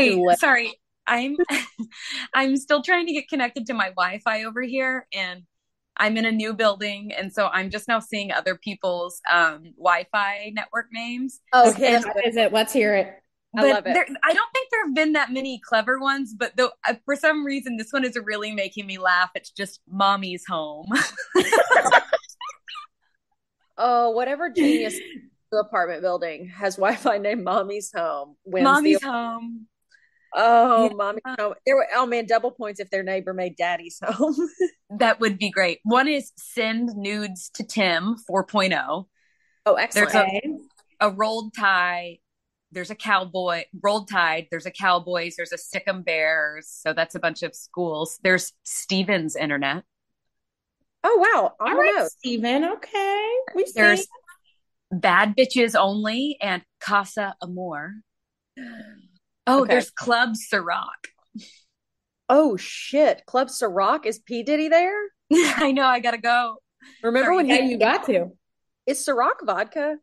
Hey, sorry. I'm I'm still trying to get connected to my Wi-Fi over here and I'm in a new building and so I'm just now seeing other people's um, Wi-Fi network names. Okay, And what is it? Let's hear it. I love it. there, I don't think there have been that many clever ones, but though uh, for some reason this one is really making me laugh. It's just mommy's home. Oh, whatever genius apartment building has Wi-Fi named Mommy's Home wins mommy's the home. Oh, Yeah. Mommy's Home. There were oh man, double points if their neighbor made Daddy's Home. That would be great. One is send nudes to Tim 4.0. oh, excellent. There's a- a rolled tie. There's a cowboy, rolled tide. There's a Cowboys. There's a Stickum Bears. So that's a bunch of schools. There's Stevens Internet. oh wow, All on right. Steven. Okay. We see. There's Bad Bitches Only and Casa Amor. Oh, Okay. there's Club Ciroc. Oh shit, Club Ciroc is P Diddy there? I know. I gotta go. Remember Sorry, when yeah, he you got to. is Ciroc vodka?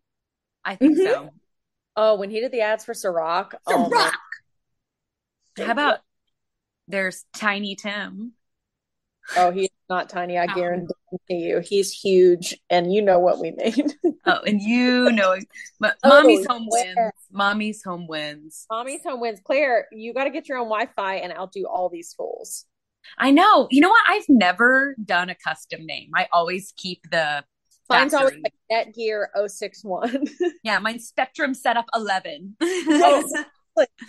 I think Mhm. so. Oh, when he did the ads for Ciroc. Oh, man. How about there's Tiny Tim? Oh, he's not tiny. I Oh. guarantee you, he's huge, and you know what we mean. Oh, and you know, but Oh, Mommy's home oh, yeah. wins. Mommy's home wins. Mommy's home wins. Claire, you got to get your own Wi-Fi and outdo all these fools. I know. You know what? I've never done a custom name. I always keep the Mine's always factory. like Netgear 061. yeah, mine's Spectrum Setup 11. Oh,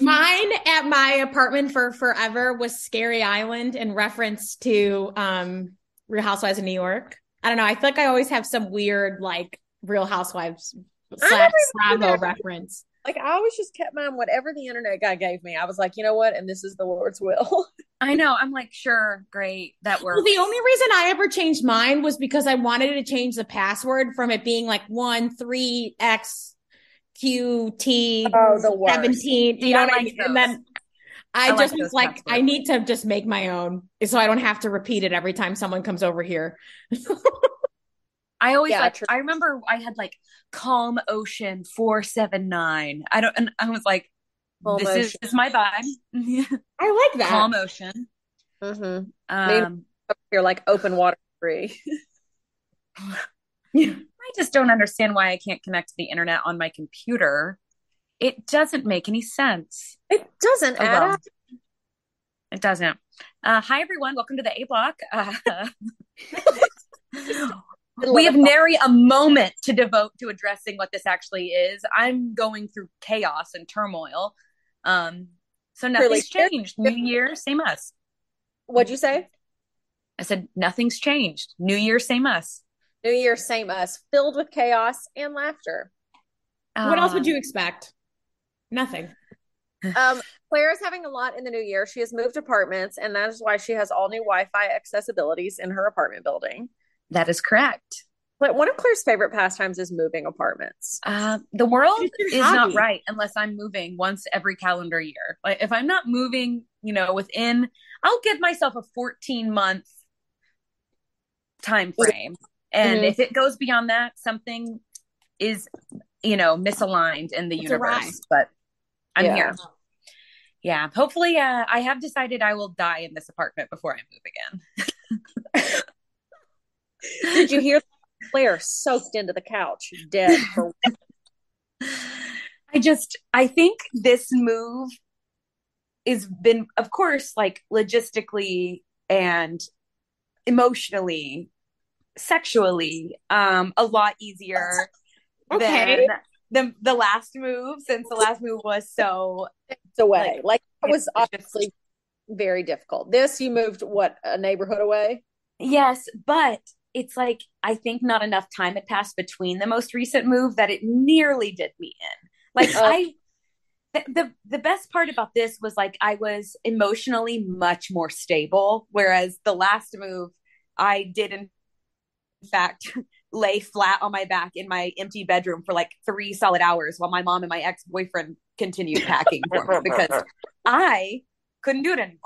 Mine at my apartment for forever was Scary Island in reference to um Real Housewives of New York. I don't know. I feel like I always have some weird like Real Housewives slash never Bravo reference. like I always just kept mine whatever the internet guy gave me. I was like, you know what? And this is the Lord's will. I know. I'm like, sure, great, that Well, works. the only reason I ever changed mine was because I wanted to change the password from it being like one three X Q T Oh, the worst. seventeen. You Yeah, know what I like mean? And then I, I like just was those like, I need to just make my own so I don't have to repeat it every time someone comes over here. I always Yeah, like. true. I remember I had like Calm Ocean four seven nine. I don't, and I was like, Calm this Ocean. is my vibe. I like that. Calm Ocean. Mm-hmm. Um, You're like open water free. I just don't understand why I can't connect to the internet on my computer. It doesn't make any sense. It doesn't Oh, well. It doesn't. Uh, hi, everyone. Welcome to the A Block. Uh, we have nary a moment to devote to addressing what this actually is. I'm going through chaos and turmoil. Um, so nothing's changed. New year, same us. What'd you say? I said nothing's changed. New year, same us. New Year, same us, filled with chaos and laughter. What else would Um, you expect? Nothing. Um, Claire is having a lot in the new year. She has moved apartments, and that is why she has all new Wi-Fi accessibilities in her apartment building. That is correct. But one of Claire's favorite pastimes is moving apartments. Uh, the world It's your is not right unless I'm moving once every calendar year. Like if I'm not moving, you know, within, I'll give myself a 14 month time frame. And Mhm. if it goes beyond that, something is, you know, misaligned in the It's universe. But I'm Yeah. here. Yeah. Hopefully, uh, I have decided I will die in this apartment before I move again. Did you hear Claire soaked into the couch, dead for I just I think this move is been of course like logistically and emotionally sexually um a lot easier Okay. than the the last move since the last move was so away? Like, Like, it was obviously very difficult. This you moved what a neighborhood away. yes but it's like I think not enough time had passed between the most recent move that it nearly did me in like Uh, I the, the the best part about this was like I was emotionally much more stable, whereas the last move I did in fact lay flat on my back in my empty bedroom for like three solid hours while my mom and my ex boyfriend continued packing for me because I couldn't do it anymore.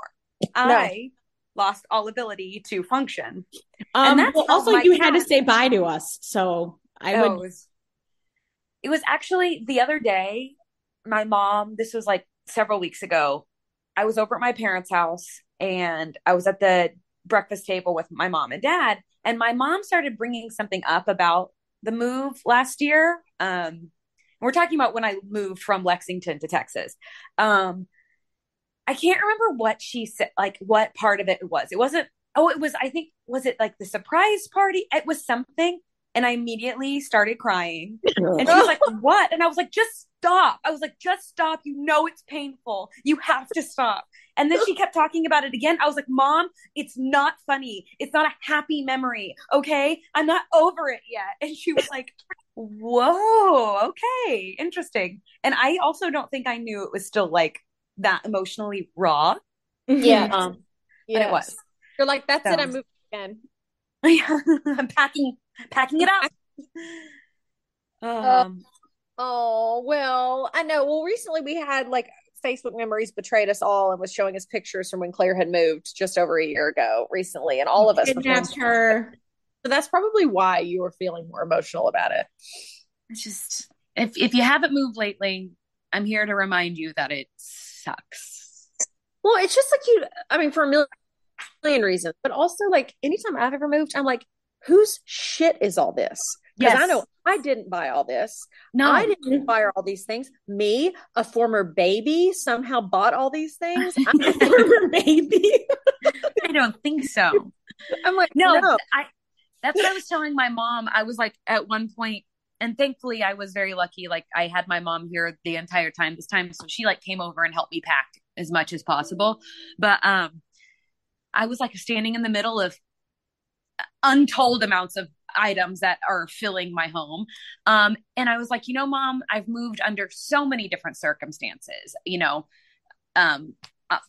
I lost all ability to function. Um, that's well, also, you had to say bye to us, so I Oh, would. it was it was actually the other day my mom this was like several weeks ago I was over at my parents' house and I was at the breakfast table with my mom and dad and my mom started bringing something up about the move last year um we're talking about when I moved from Lexington to Texas. Um, I can't remember what she said, like what part of it was. It wasn't, oh, it was, I think, was it like the surprise party? It was something. And I immediately started crying. And she was like, what? And I was like, just stop. I was like, just stop. You know it's painful. You have to stop. And then she kept talking about it again. I was like, Mom, it's not funny. It's not a happy memory. Okay. I'm not over it yet. And she was like, Whoa, okay, interesting. And I also don't think I knew it was still like that emotionally raw. Yeah. Um, yes. but it was. You're like, that's so. it, I'm moving again. I'm packing packing it up. um oh well, I know. Well, recently we had like Facebook Memories betrayed us all and was showing us pictures from when Claire had moved just over a year ago recently, and all of us kidnapped her. So that's probably why you were feeling more emotional about it. It's just if if you haven't moved lately, I'm here to remind you that it sucks. Well, it's just like you. I mean, for a million, million reasons, but also like anytime I've ever moved, I'm like, whose shit is all this? Because yes. I know I didn't buy all this. No, I didn't buy all these things. Me, a former baby, somehow bought all these things. I'm a former baby. I don't think so. I'm like, no, no. I that's what I was telling my mom. I was like, at one point, and thankfully, I was very lucky. Like, I had my mom here the entire time this time, so she like came over and helped me pack as much as possible. But um, I was like standing in the middle of untold amounts of items that are filling my home. Um, and I was like, you know, mom, I've moved under so many different circumstances, you know, um, uh,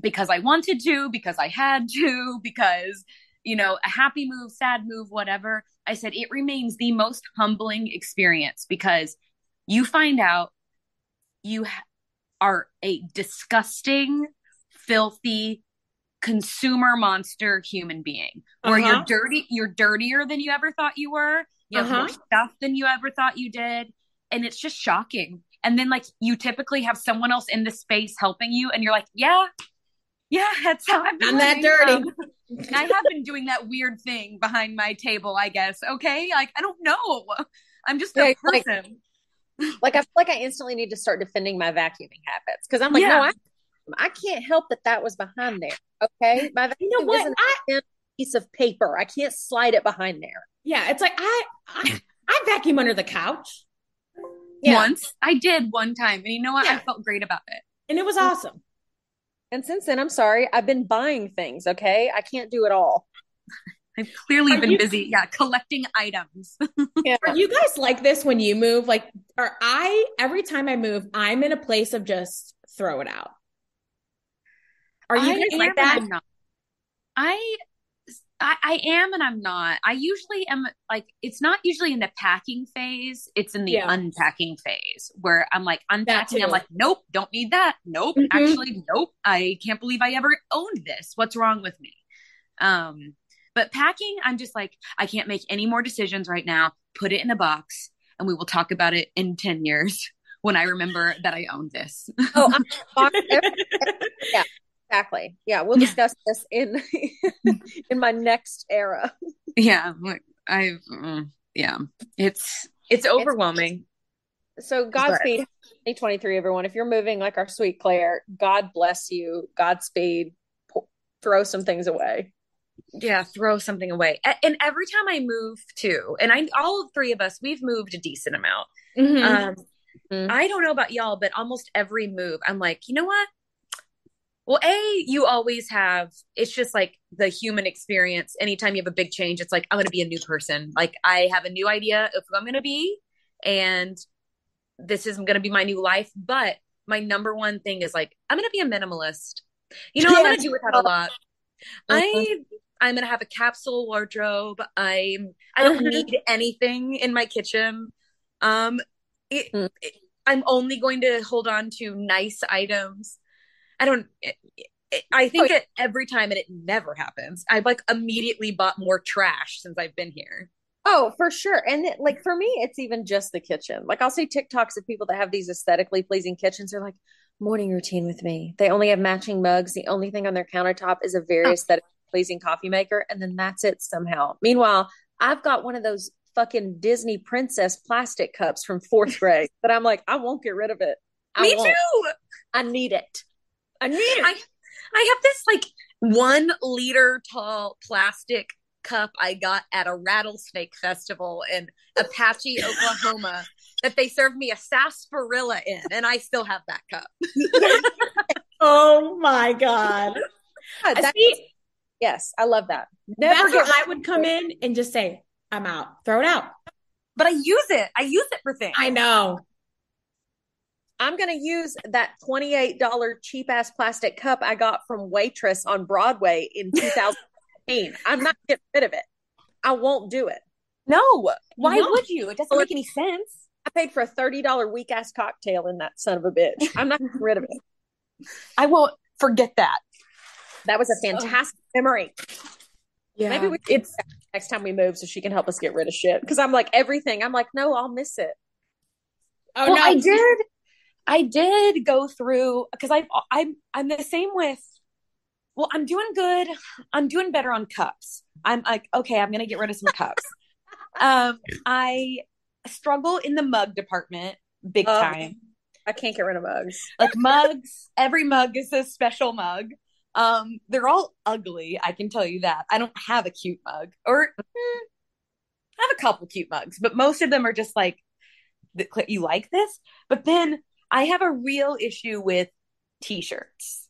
because I wanted to, because I had to, because you know, a happy move, sad move, whatever. I said it remains the most humbling experience because you find out you are a disgusting, filthy consumer monster human being where uh-huh. you're dirty you're dirtier than you ever thought you were you have uh-huh. more stuff than you ever thought you did and it's just shocking and then like you typically have someone else in the space helping you and you're like yeah yeah, that's how I'm. I'm that dirty. I have been doing that weird thing behind my table. I guess. Okay, like I don't know. I'm just a person. Like, like, I feel like I instantly need to start defending my vacuuming habits because I'm like, yeah. no, I, I can't help that that was behind there. Okay, my you know what? I, a piece of paper. I can't slide it behind there. Yeah, it's like I, I, I vacuum under the couch. Yeah. Once I did one time, and you know what? Yeah. I felt great about it, and it was awesome. And since then, I'm sorry, I've been buying things. Okay, I can't do it all. I've clearly are been you, busy, yeah, collecting items. yeah. Are you guys like this when you move? Like, are I every time I move, I'm in a place of just throw it out. Are you guys like that? I I, I, am and I'm not. I usually am like it's not usually in the packing phase, it's in the yeah. unpacking phase where I'm like unpacking, I'm like, nope, don't need that. Nope, mm-hmm. actually, nope. I can't believe I ever owned this. What's wrong with me? Um, but packing, I'm just like, I can't make any more decisions right now. Put it in a box and we will talk about it in 10 years when I remember that I owned this. Oh, yeah, Exactly. Yeah, we'll discuss this in in my next era. Yeah, I've mm, yeah, it's it's overwhelming. It's, so Godspeed 2023 everyone. If you're moving like our sweet Claire, God bless you. Godspeed. Throw some things away. Yeah, throw something away. And every time I move too, and I all three of us, we've moved a decent amount. Mm-hmm. Um, mm-hmm. I don't know about y'all, but almost every move, I'm like, you know what? Well, A, you always have, it's just like the human experience. Anytime you have a big change, it's like, I'm going to be a new person. Like, I have a new idea of who I'm going to be, and this is going to be my new life. But my number one thing is like, I'm going to be a minimalist. You know, yeah. I'm going to do without a lot. Uh-huh. I I'm gonna have a capsule wardrobe. I'm I don't uh-huh. need anything in my kitchen. Um, it, mm. it, I'm only going to hold on to nice items. I don't. It, it, I think oh, every time, and it never happens. I've like immediately bought more trash since I've been here. Oh, for sure. And it, like for me, it's even just the kitchen. Like I'll see TikToks of people that have these aesthetically pleasing kitchens. They're like, morning routine with me. They only have matching mugs. The only thing on their countertop is a very oh. aesthetically pleasing coffee maker. And then that's it somehow. Meanwhile, I've got one of those fucking Disney princess plastic cups from fourth grade that I'm like, I won't get rid of it. I me won't. too. I need it. I need it. I, I have this like one liter tall plastic cup I got at a rattlesnake festival in Apache, Oklahoma, that they served me a sarsaparilla in, and I still have that cup. oh my god! Yeah, yes, I love that. Never That's I would come in and just say, "I'm out, throw it out." But I use it. I use it for things. I know. I'm going to use that $28 cheap ass plastic cup I got from Waitress on Broadway in 2015. I'm not getting rid of it. I won't do it. No. Why no. would you? It doesn't make any sense. I paid for a $30 weak ass cocktail in that son of a bitch. I'm not getting rid of it. I won't forget that. That was a fantastic oh. memory. Yeah. Maybe we it's next time we move so she can help us get rid of shit. Cause I'm like everything. I'm like, no, I'll miss it. Oh well, no. I did I did go through because I I'm I'm the same with well, I'm doing good. I'm doing better on cups. I'm like, okay, I'm gonna get rid of some cups. um, I struggle in the mug department big um, time. I can't get rid of mugs. Like mugs, every mug is a special mug. Um, they're all ugly. I can tell you that. I don't have a cute mug, or eh, I have a couple cute mugs, but most of them are just like, you like this. But then I have a real issue with t-shirts.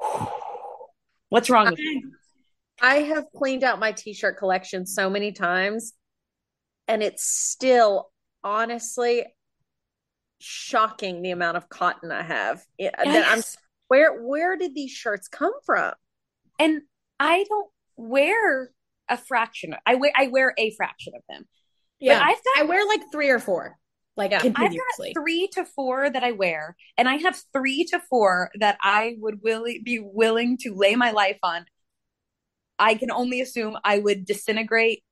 What's wrong with you? I have cleaned out my t-shirt collection so many times and it's still honestly shocking the amount of cotton I have. Yes. I'm where where did these shirts come from? And I don't wear a fraction. Of, I wear I wear a fraction of them. Yeah, I've got, I wear like three or four like yeah. I've got three to four that I wear, and I have three to four that I would willi- be willing to lay my life on. I can only assume I would disintegrate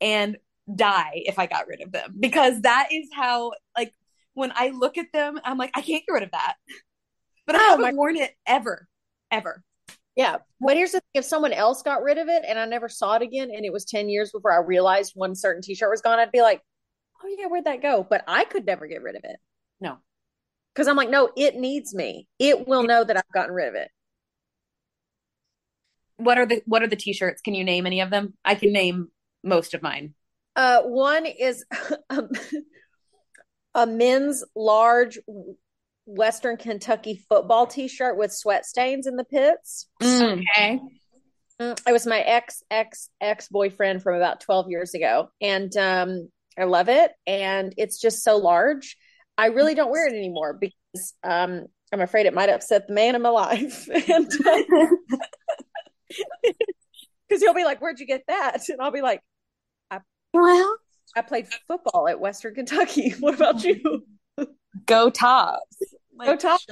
and die if I got rid of them because that is how like when I look at them, I'm like, I can't get rid of that. But I oh, haven't my- worn it ever, ever. Yeah. But here's the thing if someone else got rid of it and I never saw it again and it was 10 years before I realized one certain t shirt was gone, I'd be like, oh yeah, where'd that go? But I could never get rid of it. No. Because I'm like, no, it needs me. It will know that I've gotten rid of it. What are the what are the t-shirts? Can you name any of them? I can name most of mine. Uh one is um, a men's large Western Kentucky football t-shirt with sweat stains in the pits. Mm. Okay. Mm, it was my ex ex ex boyfriend from about 12 years ago. And um I love it. And it's just so large. I really don't wear it anymore because um, I'm afraid it might upset the man in my life. because he'll be like, Where'd you get that? And I'll be like, I, Well, I played football at Western Kentucky. What about you? Go tops. Like, Go tops.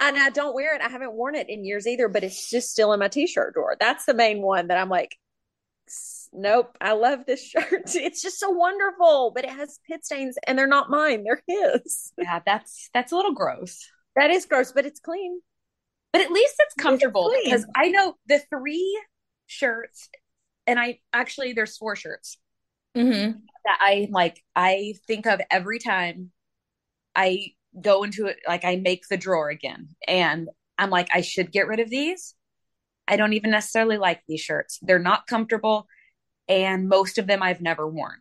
And I don't wear it. I haven't worn it in years either, but it's just still in my t shirt drawer. That's the main one that I'm like, nope, I love this shirt. It's just so wonderful, but it has pit stains and they're not mine, they're his. Yeah, that's that's a little gross. That is gross, but it's clean. But at least it's comfortable it's because I know the three shirts, and I actually there's four shirts mm-hmm. that I like. I think of every time I go into it, like I make the drawer again, and I'm like, I should get rid of these. I don't even necessarily like these shirts. They're not comfortable and most of them I've never worn.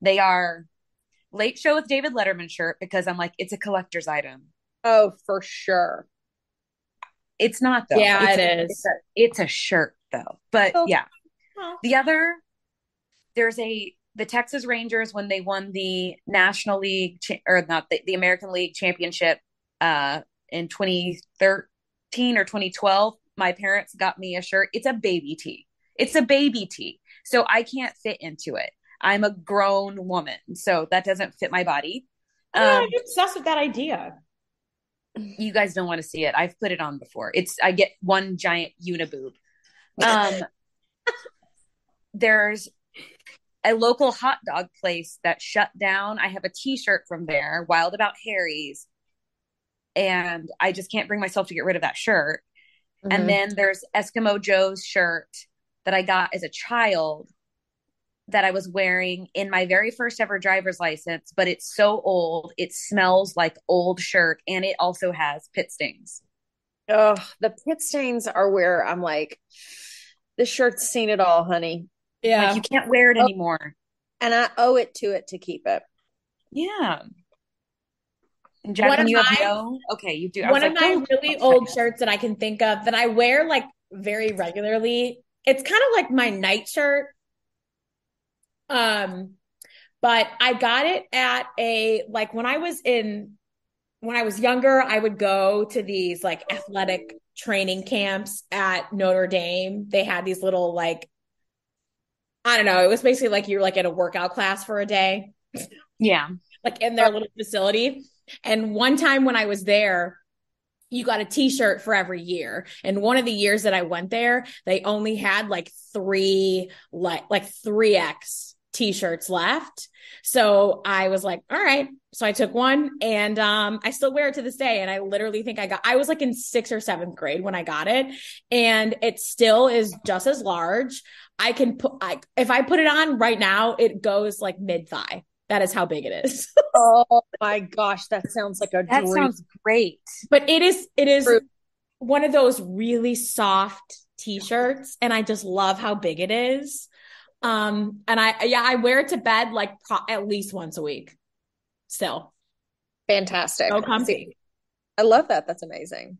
They are late show with David Letterman shirt because I'm like, it's a collector's item. Oh, for sure. It's not though. Yeah, it's, it is. It's a, it's a, shirt though. But oh. yeah. The other there's a the Texas Rangers when they won the National League cha- or not the, the American League championship uh in 2013 or 2012, my parents got me a shirt. It's a baby tee. It's a baby tee. So I can't fit into it. I'm a grown woman, so that doesn't fit my body. Um, I'm obsessed with that idea. You guys don't want to see it. I've put it on before. It's I get one giant uniboob. Um, there's a local hot dog place that shut down. I have a t-shirt from there, Wild About Harry's. And I just can't bring myself to get rid of that shirt. Mm-hmm. And then there's Eskimo Joe's shirt that I got as a child that I was wearing in my very first ever driver's license, but it's so old. It smells like old shirt and it also has pit stains. Oh, the pit stains are where I'm like, this shirt's seen it all, honey. Yeah. Like you can't wear it oh, anymore. And I owe it to it to keep it. Yeah. And Jacqueline, you have no. Okay, you do. One of like, my oh, really old shirts that I can think of that I wear like very regularly. It's kind of like my night shirt. Um, but I got it at a like when I was in when I was younger, I would go to these like athletic training camps at Notre Dame. They had these little like I don't know, it was basically like you're like in a workout class for a day. Yeah. like in their little facility. And one time when I was there, you got a t-shirt for every year. And one of the years that I went there, they only had like three like like 3X t-shirts left. So I was like, all right. So I took one and um I still wear it to this day. And I literally think I got I was like in sixth or seventh grade when I got it. And it still is just as large. I can put I if I put it on right now, it goes like mid thigh. That is how big it is. oh my gosh, that sounds like a that dream. sounds great. But it is it is True. one of those really soft t-shirts, and I just love how big it is. Um, and I yeah, I wear it to bed like pro- at least once a week. Still, fantastic. So comfy. I love that. That's amazing.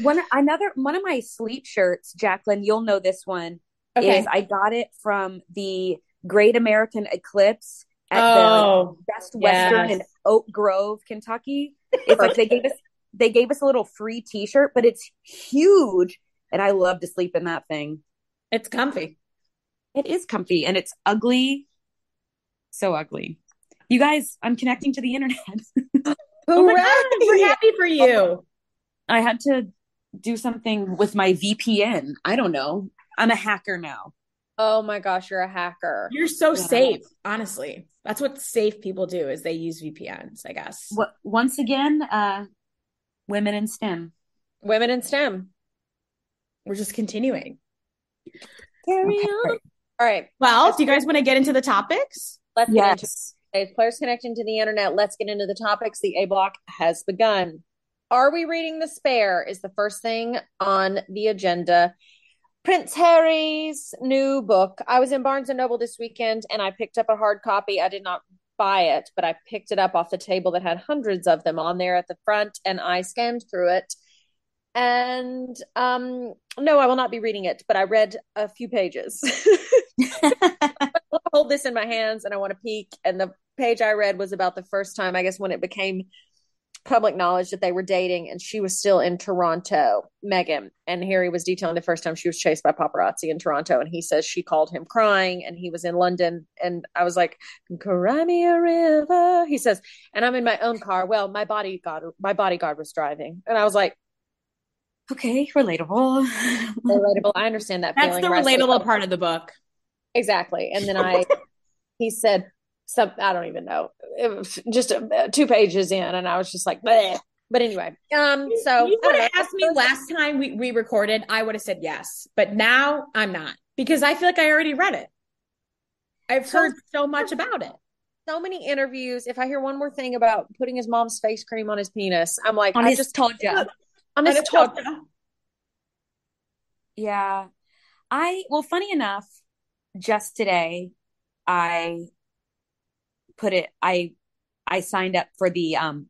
One another one of my sleep shirts, Jacqueline. You'll know this one. Okay. Is I got it from the Great American Eclipse at oh, the Best Western yes. in Oak Grove, Kentucky. It's like they gave us they gave us a little free T-shirt, but it's huge, and I love to sleep in that thing. It's comfy. It is comfy, and it's ugly. So ugly. You guys, I'm connecting to the internet. oh my god, we're happy for you. Oh I had to do something with my VPN. I don't know. I'm a hacker now. Oh my gosh, you're a hacker. You're so yeah. safe, honestly. That's what safe people do is they use VPNs, I guess. What once again, uh women in STEM. Women in STEM. We're just continuing. Carry okay. on. All right. Well, do you guys want to get into the topics? Let's yes. get into players connecting to the internet. Let's get into the topics. The A block has begun. Are we reading the spare? Is the first thing on the agenda. Prince Harry's new book. I was in Barnes and Noble this weekend and I picked up a hard copy. I did not buy it, but I picked it up off the table that had hundreds of them on there at the front and I scanned through it. And um no, I will not be reading it, but I read a few pages. I hold this in my hands and I want to peek. And the page I read was about the first time, I guess, when it became public knowledge that they were dating and she was still in Toronto, Meghan. And Harry was detailing the first time she was chased by paparazzi in Toronto. And he says she called him crying and he was in London. And I was like, Cry me a river. He says, and I'm in my own car. Well, my bodyguard, my bodyguard was driving. And I was like, Okay, relatable. relatable. I understand that That's feeling. the relatable part of the book. Exactly. And then I, he said, some I don't even know. It was just uh, two pages in, and I was just like, Bleh. but anyway. Um, so you would have asked me last time we we recorded, I would have said yes, but now I'm not because I feel like I already read it. I've heard so much about it. So many interviews. If I hear one more thing about putting his mom's face cream on his penis, I'm like, on I his just told you. On his told you. Yeah. I well, funny enough, just today I put it I I signed up for the um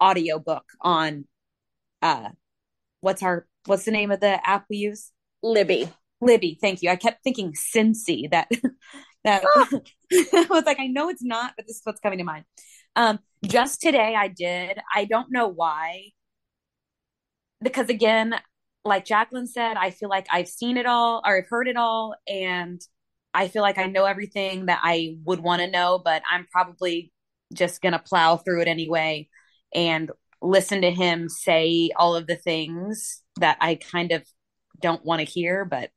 audio book on uh what's our what's the name of the app we use? Libby. Libby, thank you. I kept thinking Cincy that that oh. I was like, I know it's not, but this is what's coming to mind. Um, just today I did. I don't know why. Because again, like Jacqueline said, I feel like I've seen it all or I've heard it all and I feel like I know everything that I would want to know, but I'm probably just going to plow through it anyway and listen to him say all of the things that I kind of don't want to hear, but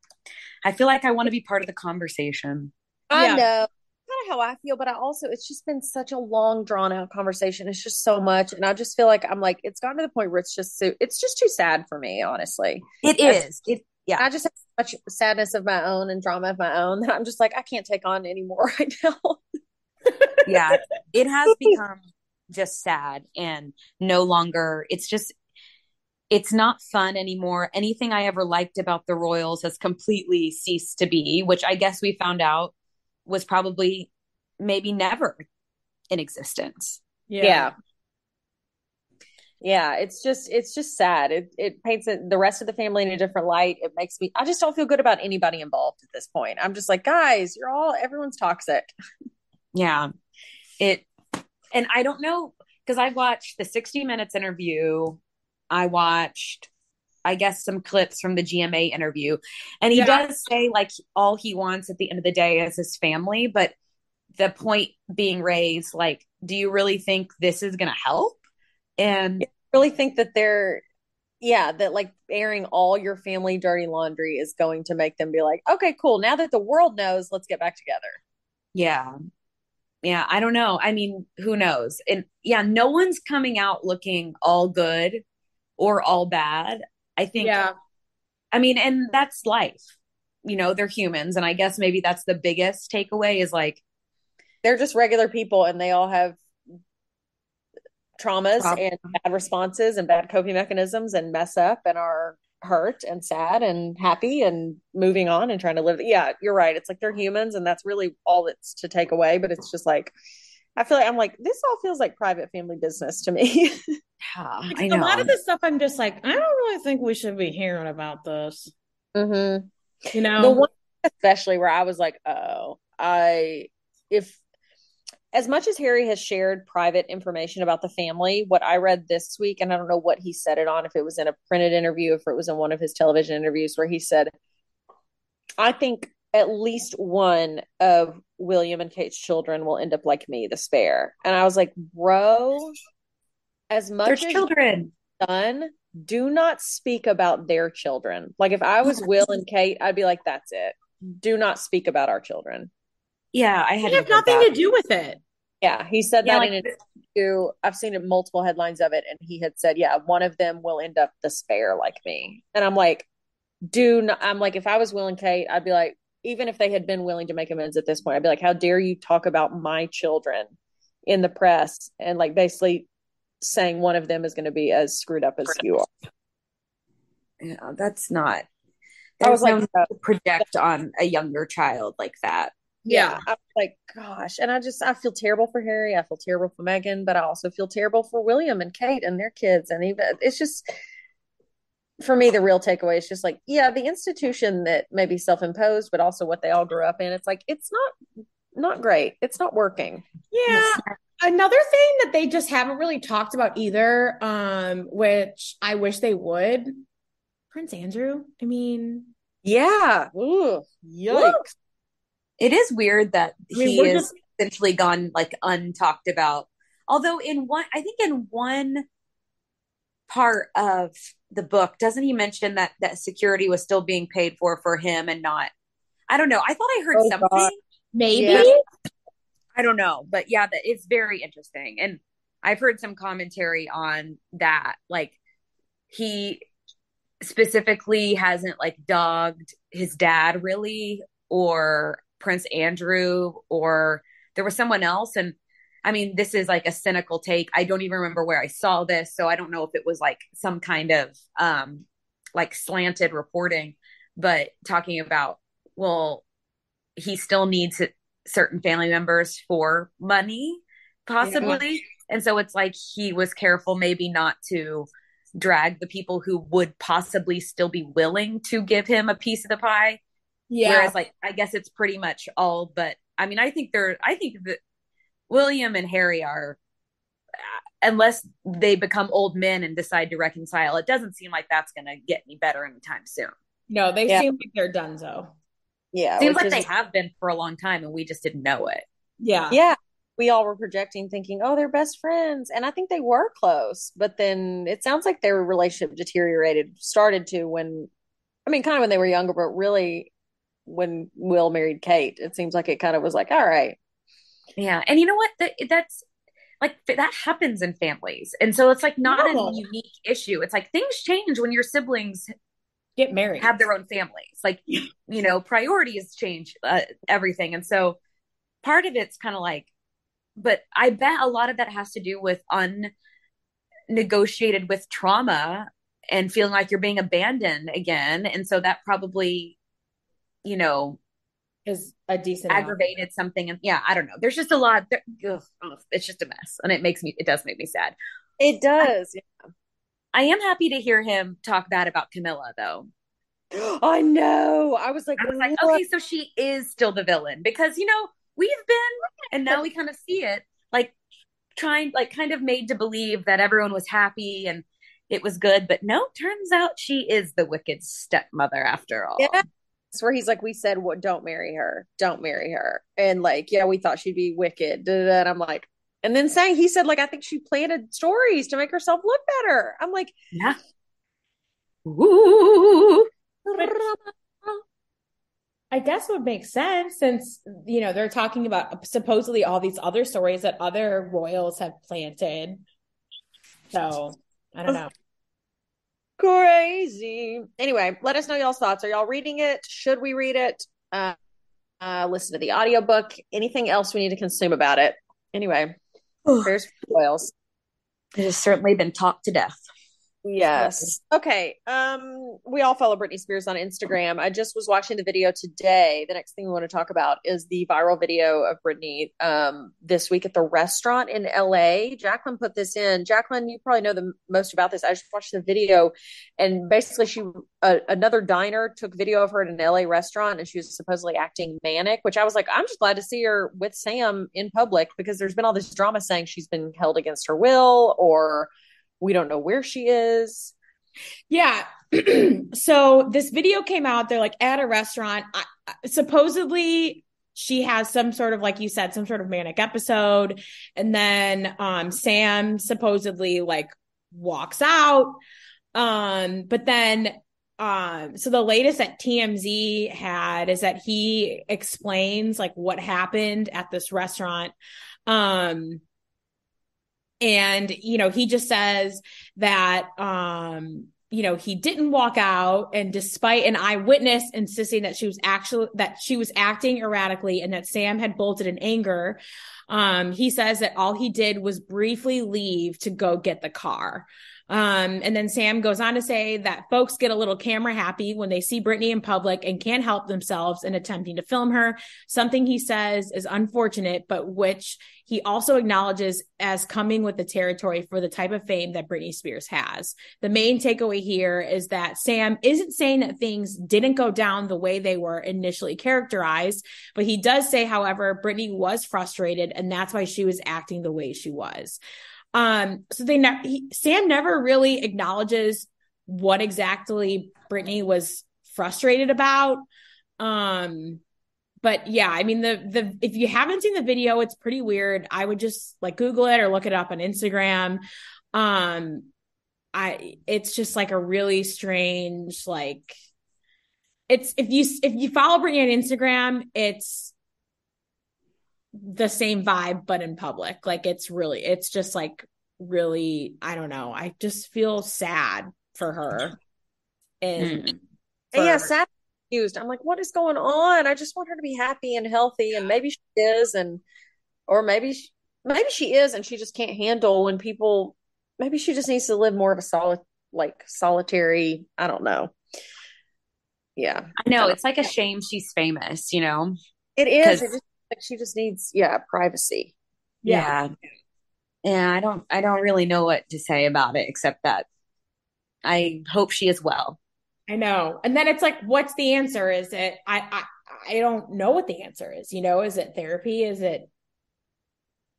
I feel like I want to be part of the conversation. I yeah. know. kind of how I feel, but I also it's just been such a long drawn out conversation. It's just so much, and I just feel like I'm like it's gotten to the point where it's just so it's just too sad for me, honestly. It is. It yeah. I just have so much sadness of my own and drama of my own that I'm just like I can't take on anymore right now. yeah, it has become just sad and no longer. It's just it's not fun anymore. Anything I ever liked about the Royals has completely ceased to be, which I guess we found out was probably maybe never in existence. Yeah. yeah. Yeah, it's just it's just sad. It it paints the rest of the family in a different light. It makes me I just don't feel good about anybody involved at this point. I'm just like, guys, you're all everyone's toxic. Yeah. It and I don't know because I watched the 60 minutes interview. I watched I guess some clips from the GMA interview. And he yeah. does say like all he wants at the end of the day is his family, but the point being raised like do you really think this is going to help? And really think that they're yeah, that like airing all your family dirty laundry is going to make them be like, "Okay, cool. Now that the world knows, let's get back together." Yeah. Yeah, I don't know. I mean, who knows? And yeah, no one's coming out looking all good or all bad. I think, yeah. I mean, and that's life. You know, they're humans. And I guess maybe that's the biggest takeaway is like, they're just regular people and they all have traumas and bad responses and bad coping mechanisms and mess up and are hurt and sad and happy and moving on and trying to live. Yeah, you're right. It's like they're humans and that's really all it's to take away. But it's just like, I feel like I'm like, this all feels like private family business to me. Yeah, I know. A lot of this stuff, I'm just like, I don't really think we should be hearing about this. Mm-hmm. You know, the one especially where I was like, oh, I if as much as Harry has shared private information about the family, what I read this week, and I don't know what he said it on, if it was in a printed interview, if it was in one of his television interviews, where he said, I think at least one of William and Kate's children will end up like me, the spare. And I was like, bro, as much their as children done, do not speak about their children. Like if I was Will and Kate, I'd be like, that's it. Do not speak about our children. Yeah, I had nothing that. to do with it. Yeah, he said yeah, that like, in an interview. I've seen it multiple headlines of it, and he had said, "Yeah, one of them will end up the spare like me." And I'm like, "Do not." I'm like, if I was Will and Kate, I'd be like, even if they had been willing to make amends at this point, I'd be like, "How dare you talk about my children in the press?" And like basically saying one of them is going to be as screwed up as you are. Yeah, that's not. I was like, no oh. project on a younger child like that. Yeah, yeah. I was like, gosh, and I just I feel terrible for Harry. I feel terrible for Meghan, but I also feel terrible for William and Kate and their kids. And even it's just for me, the real takeaway is just like, yeah, the institution that may be self-imposed, but also what they all grew up in. It's like it's not not great. It's not working. Yeah, another thing that they just haven't really talked about either um which i wish they would prince andrew i mean yeah Ooh, yikes it is weird that I mean, he is just... essentially gone like untalked about although in one i think in one part of the book doesn't he mention that that security was still being paid for for him and not i don't know i thought i heard oh, something God. maybe yeah. I don't know, but yeah, that it's very interesting. And I've heard some commentary on that. Like he specifically hasn't like dogged his dad really or Prince Andrew or there was someone else and I mean this is like a cynical take. I don't even remember where I saw this, so I don't know if it was like some kind of um like slanted reporting, but talking about well he still needs certain family members for money, possibly. Yeah. And so it's like he was careful, maybe not to drag the people who would possibly still be willing to give him a piece of the pie. Yeah. Whereas, like, I guess it's pretty much all, but I mean, I think they're, I think that William and Harry are, uh, unless they become old men and decide to reconcile, it doesn't seem like that's going to get any better anytime soon. No, they yeah. seem like they're done, though. Yeah. Seems like is, they have been for a long time and we just didn't know it. Yeah. Yeah. We all were projecting thinking, oh, they're best friends. And I think they were close. But then it sounds like their relationship deteriorated, started to when, I mean, kind of when they were younger, but really when Will married Kate, it seems like it kind of was like, all right. Yeah. And you know what? That, that's like that happens in families. And so it's like not no. a unique issue. It's like things change when your siblings get married, have their own families. Like, you know, priorities change uh, everything. And so part of it's kind of like, but I bet a lot of that has to do with unnegotiated with trauma and feeling like you're being abandoned again. And so that probably, you know, is a decent aggravated amount. something and yeah i don't know. There's just a lot there, ugh, ugh, it's just a mess and it makes me it does make me sad. It does I, yeah. I am happy to hear him talk bad about camilla though. I know. I was like i was like what? okay so she is still the villain because you know we've been and now we kind of see it like trying like kind of made to believe that everyone was happy and it was good but no turns out she is the wicked stepmother after all. Yeah where he's like, we said, what, don't marry her, don't marry her, and like, yeah, we thought she'd be wicked. And I'm like, and then saying he said, like, I think she planted stories to make herself look better. I'm like, yeah. Ooh. I guess would make sense since you know they're talking about supposedly all these other stories that other royals have planted. So I don't know crazy. Anyway, let us know y'all's thoughts. Are y'all reading it? Should we read it? Uh, uh, listen to the audiobook. Anything else we need to consume about it? Anyway, here's Wales. It has certainly been talked to death. Yes. Okay. Um, we all follow Britney Spears on Instagram. I just was watching the video today. The next thing we want to talk about is the viral video of Britney um this week at the restaurant in LA. Jacqueline put this in. Jacqueline, you probably know the most about this. I just watched the video and basically she uh, another diner took video of her at an LA restaurant and she was supposedly acting manic, which I was like, I'm just glad to see her with Sam in public because there's been all this drama saying she's been held against her will or we don't know where she is. Yeah. so this video came out. They're like at a restaurant. I, supposedly, she has some sort of like you said some sort of manic episode and then um sam supposedly like walks out um but then um so the latest that tmz had is that he explains like what happened at this restaurant um and you know he just says that um you know he didn't walk out. And despite an eyewitness insisting that she was actually that she was acting erratically and that sam had bolted in anger um he says that all he did was briefly leave to go get the car um, and then Sam goes on to say that folks get a little camera happy when they see Britney in public and can't help themselves in attempting to film her. Something he says is unfortunate, but which he also acknowledges as coming with the territory for the type of fame that Britney Spears has. The main takeaway here is that Sam isn't saying that things didn't go down the way they were initially characterized, but he does say, however, Britney was frustrated and that's why she was acting the way she was. Um, so they ne- Sam never really acknowledges what exactly Britney was frustrated about. Um, but yeah, I mean the the if you haven't seen the video, it's pretty weird. I would just like Google it or look it up on Instagram. Um, I it's just like a really strange like it's if you if you follow Britney on Instagram, it's the same vibe but in public. Like it's really it's just like really i don't know. I just feel sad for her. And, mm. and yeah sad used i'm like what is going on? I just want her to be happy and healthy and maybe she is and or maybe she, maybe she is and she just can't handle when people maybe she just needs to live more of a solid like solitary i don't know. Yeah. I know it's like a shame she's famous you know? It is. It just like she just needs yeah privacy. Yeah. yeah. Yeah i don't i don't really know what to say about it except that i hope she is well. I know. And then it's like what's the answer? Is it i i i don't know what the answer is you know? Is it therapy? Is it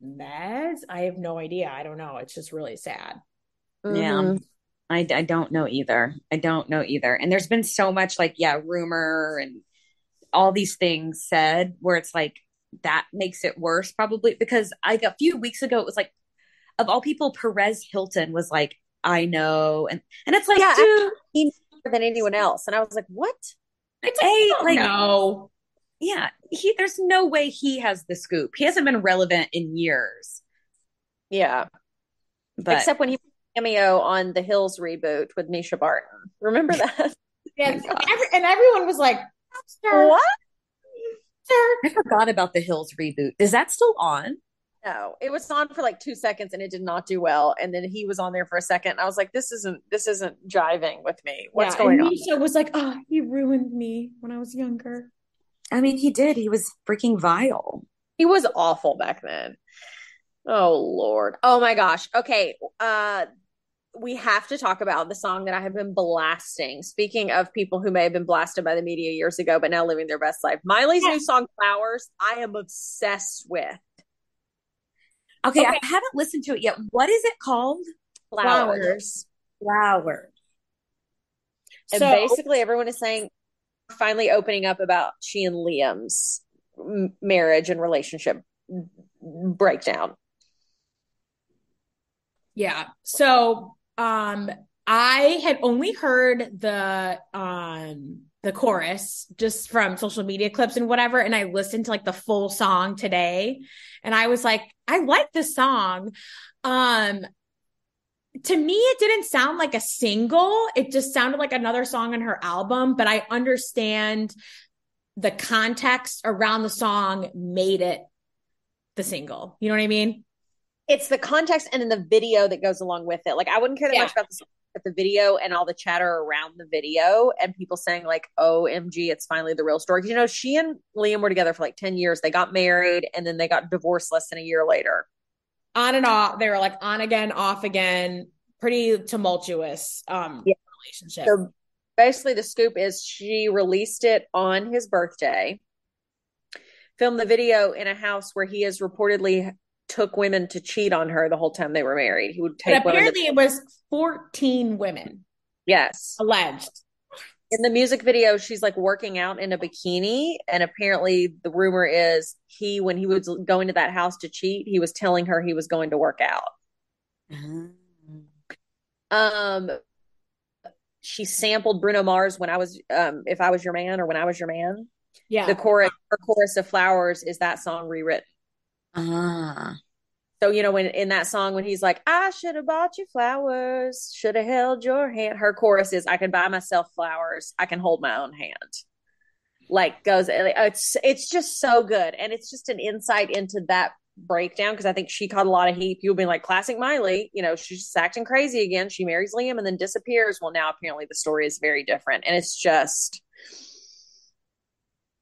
meds? I have no idea. I don't know. It's just really sad. Mm-hmm. yeah. I, I don't know either. I don't know either. And there's been so much like yeah rumor and all these things said where it's like that makes it worse probably because like a few weeks ago it was like of all people perez hilton was like i know and and it's like yeah, dude he more than anyone else and i was like what it's a like no yeah, he there's no way he has the scoop. He hasn't been relevant in years. Yeah. But except when he cameo on the Hills reboot with Mischa Barton. Remember that? yeah, and, every, and everyone was like, "What?" I forgot about the Hills reboot. Is that still on? No, it was on for like two seconds and it did not do well. And then he was on there for a second. And I was like, "This isn't this isn't driving with me. What's yeah, going on?" Mischa was like, "Oh, he ruined me when I was younger." I mean, he did. He was freaking vile. He was awful back then. Oh Lord. Oh my gosh. Okay. Uh we have to talk about the song that I have been blasting. Speaking of people who may have been blasted by the media years ago, but now living their best life. Miley's new song, Flowers, I am obsessed with. Okay, okay, I haven't listened to it yet. What is it called? Flowers. Flowers. And so, basically, everyone is saying finally opening up about she and Liam's marriage and relationship breakdown. Yeah. So um I had only heard the um the chorus just from social media clips and whatever and I listened to like the full song today and I was like I like this song. Um to me it didn't sound like a single. It just sounded like another song on her album but I understand the context around the song made it the single. You know what I mean it's the context and then the video that goes along with it. Like I wouldn't care that yeah. much about the, the video and all the chatter around the video and people saying like, "OMG, it's finally the real story." You know, she and Liam were together for like ten years. They got married and then they got divorced less than a year later. On and off, they were like on again, off again. Pretty tumultuous um yeah. relationship. So basically, the scoop is she released it on his birthday filmed the video in a house where he is reportedly took women to cheat on her the whole time they were married. He would take. But apparently, it was fourteen women. Yes, alleged. In the music video, she's like working out in a bikini, and apparently, the rumor is he, when he was going to that house to cheat, he was telling her he was going to work out. Mm-hmm. Um, she sampled Bruno Mars when I was, um, if I was your man, or when I was your man. Yeah, the chorus, her chorus of flowers is that song rewritten. Ah. So, you know, when in that song, when he's like, I should have bought you flowers, should have held your hand. Her chorus is, I can buy myself flowers, I can hold my own hand. Like goes, it's it's just so good, and it's just an insight into that breakdown because I think she caught a lot of heat. People being like, classic Miley, you know, she's just acting crazy again. She marries Liam and then disappears. Well, now apparently the story is very different, and it's just,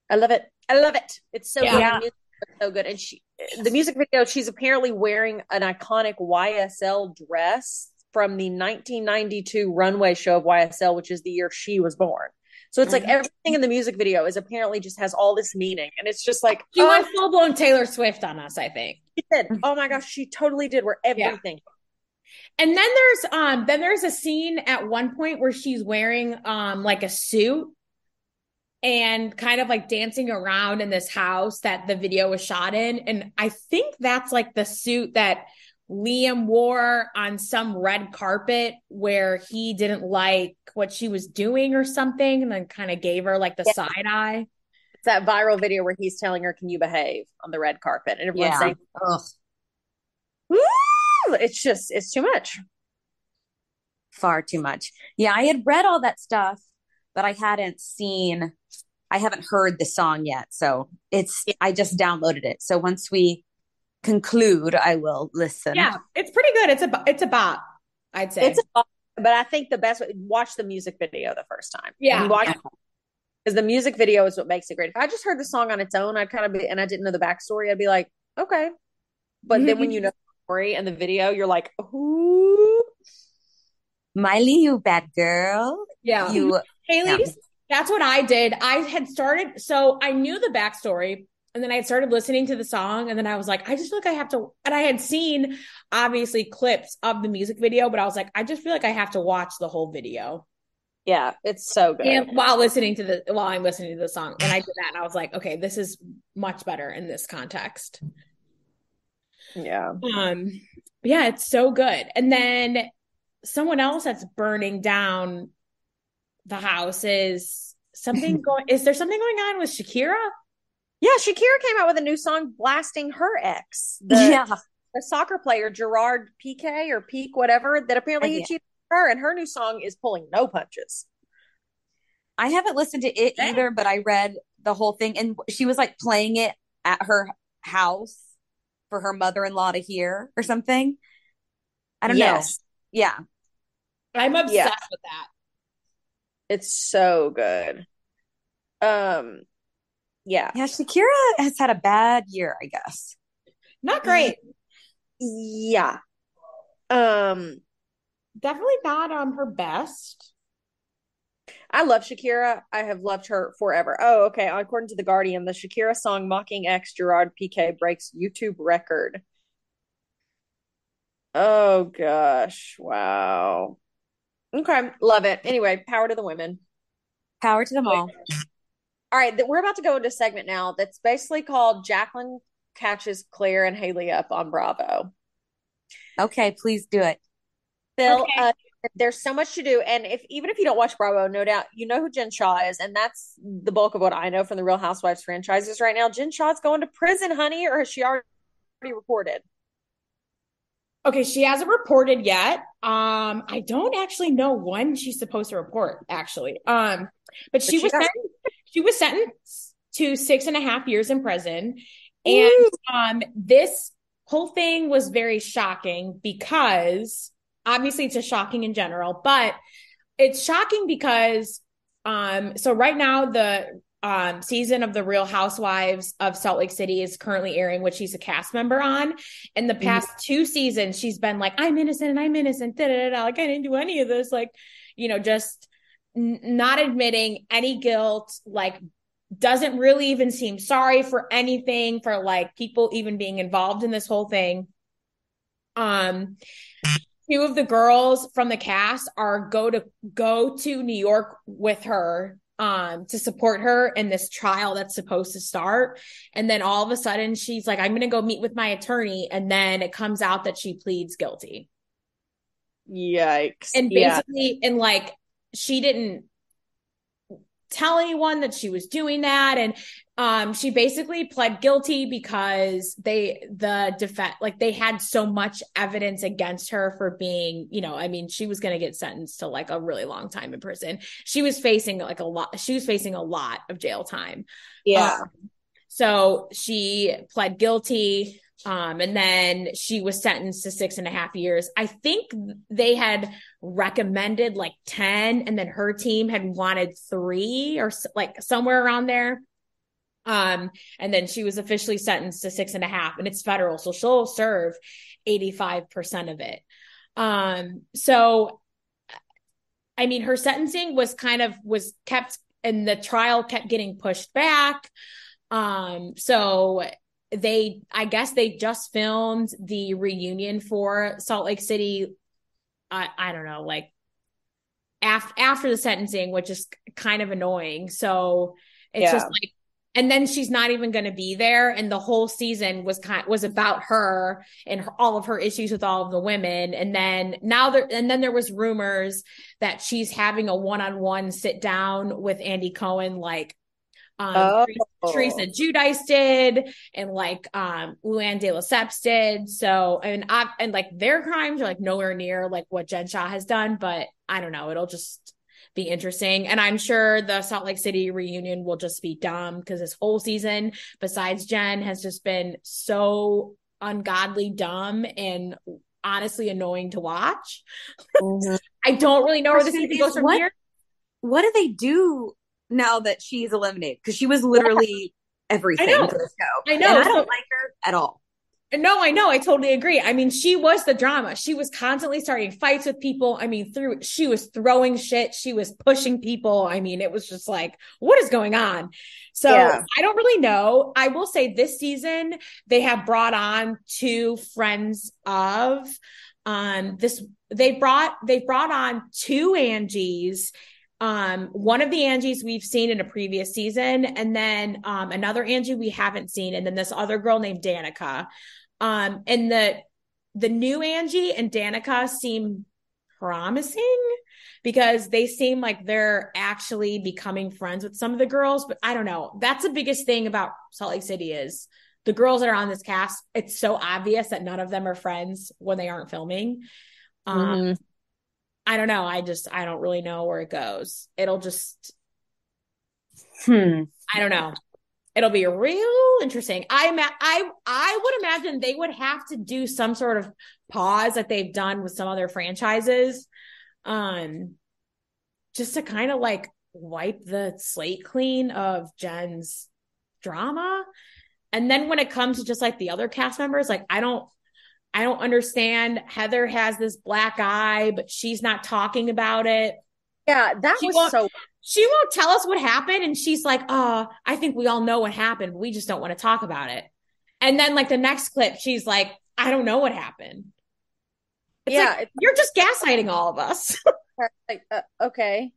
I love it. I love it. It's so yeah. So good, and she the music video, she's apparently wearing an iconic YSL dress from the 1992 runway show of YSL, which is the year she was born. So it's like mm-hmm. everything in the music video is apparently just has all this meaning, and it's just like she oh, went full blown Taylor Swift on us. I think she did. Oh my gosh, she totally did. Where everything. Yeah. And then there's um then there's a scene at one point where she's wearing um like a suit and kind of like dancing around in this house that the video was shot in. And I think that's like the suit that Liam wore on some red carpet where he didn't like what she was doing or something and then kind of gave her like the yeah. side eye. It's that viral video where he's telling her, Can you behave on the red carpet? And everyone's yeah. saying, Ugh. Woo! It's just, it's too much. Far too much. Yeah, I had read all that stuff but I hadn't seen, I haven't heard the song yet. So it's, I just downloaded it. So once we conclude, I will listen. Yeah, it's pretty good. It's a, it's a bop, I'd say. It's a bop, but I think the best way, watch the music video the first time. Yeah. Watch, because the music video is what makes it great. If I just heard the song on its own, I'd kind of be, and I didn't know the backstory, I'd be like, okay. But mm-hmm. then when you know the story and the video, you're like, ooh. Miley, you bad girl. Yeah. You Haley, yeah. That's what I did. I had started, so I knew the backstory. And then I had started listening to the song, and then I was like, I just feel like I have to. And I had seen obviously clips of the music video, but I was like, I just feel like I have to watch the whole video. Yeah, it's so good. And while listening to the while I'm listening to the song, and I did that, and I was like, okay, this is much better in this context. Yeah. Um. Yeah, it's so good. And then someone else that's burning down the house is something going is there something going on with Shakira? Yeah, Shakira came out with a new song blasting her ex. The, yeah. The soccer player Gerard Piqué or Peak, whatever, that apparently he cheated her, and her new song is pulling no punches. I haven't listened to it Dang. either, but I read the whole thing, and she was like playing it at her house for her mother-in-law to hear or something. I don't yes. know. Yeah. I'm obsessed yeah. with that. It's so good. Um yeah. Yeah, Shakira has had a bad year, I guess. Not great. Yeah. Um definitely not on her best. I love Shakira. I have loved her forever. Oh, okay. According to The Guardian, the Shakira song Mocking Ex Gerard Piqué breaks YouTube record. Oh gosh. Wow. Okay. Love it. Anyway, power to the women. Power to them all. All right. We're about to go into a segment now that's basically called Jacqueline catches Claire and Haley up on Bravo. Okay, please do it. Phil, okay. uh, there's so much to do, and if even if you don't watch Bravo, no doubt you know who Jen Shah is, and that's the bulk of what I know from the Real Housewives franchises right now. Jen Shah's going to prison, honey, or has she already reported? Okay, she hasn't reported yet. Um, I don't actually know when she's supposed to report, actually. Um, but she, but she was sentenced, she was sentenced to six and a half years in prison. And um, this whole thing was very shocking because obviously it's a shocking in general, but it's shocking because um so right now the um season of the Real Housewives of Salt Lake City is currently airing, which she's a cast member on. In the mm-hmm. past mm-hmm. two seasons, she's been like, I'm innocent and I'm innocent, da, da, da, like I didn't do any of this, like, you know, just n- not admitting any guilt, like doesn't really even seem sorry for anything for like people even being involved in this whole thing. Um two of the girls from the cast are go to go to New York with her um to support her in this trial that's supposed to start and then all of a sudden she's like I'm going to go meet with my attorney and then it comes out that she pleads guilty. Yikes. And basically yeah. and like she didn't tell anyone that she was doing that. And um she basically pled guilty because they the defense like they had so much evidence against her for being you know i mean she was going to get sentenced to like a really long time in prison. She was facing like a lot she was facing a lot of jail time. Yeah. Um, so she pled guilty um, and then she was sentenced to six and a half years. I think they had recommended like 10, and then her team had wanted three or like somewhere around there. Um, and then she was officially sentenced to six and a half, and it's federal, so she'll serve 85% of it. Um, so I mean, her sentencing was kind of was kept and the trial kept getting pushed back. Um, so they i guess they just filmed the reunion for salt lake city i i don't know like after after the sentencing which is kind of annoying so it's yeah. just like and then she's not even going to be there and the whole season was kind was about her and her, all of her issues with all of the women and then now there and then there was rumors that she's having a one-on-one sit down with Andy Cohen like um, oh. Teresa Giudice did, and like um, Luann de Lesseps did. So, and I, and like their crimes are like nowhere near like what Jen Shah has done, but I don't know. It'll just be interesting, and I'm sure the Salt Lake City reunion will just be dumb because this whole season, besides Jen, has just been so ungodly dumb and honestly annoying to watch. Mm-hmm. I don't really know where this even goes from what, here. What do they do now that she's eliminated because she was literally everything for the show. I know. And I don't like her at all. No, I know. I totally agree. I mean, she was the drama. She was constantly starting fights with people. I mean, through she was throwing shit. She was pushing people. I mean, it was just like, what is going on? So yeah. I don't really know. I will say this season they have brought on two friends of um this they brought they brought on two Angies um, one of the Angies we've seen in a previous season, and then um, another Angie we haven't seen, and then this other girl named Danica. Um, and the the new Angie and Danica seem promising because they seem like they're actually becoming friends with some of the girls. But I don't know. That's the biggest thing about Salt Lake City is the girls that are on this cast. It's so obvious that none of them are friends when they aren't filming. Um, mm-hmm. I don't know. I just I don't really know where it goes. It'll just hmm. I don't know. It'll be real interesting. I ma- I I would imagine they would have to do some sort of pause that they've done with some other franchises um just to kind of like wipe the slate clean of Jen's drama. And then when it comes to just like the other cast members, like I don't I don't understand. Heather has this black eye, but she's not talking about it. Yeah, that she was so. She won't tell us what happened, and she's like, "Oh, I think we all know what happened. but we just don't want to talk about it." And then, like the next clip, she's like, "I don't know what happened." It's yeah, like, you're just gaslighting all of us. like, uh, okay.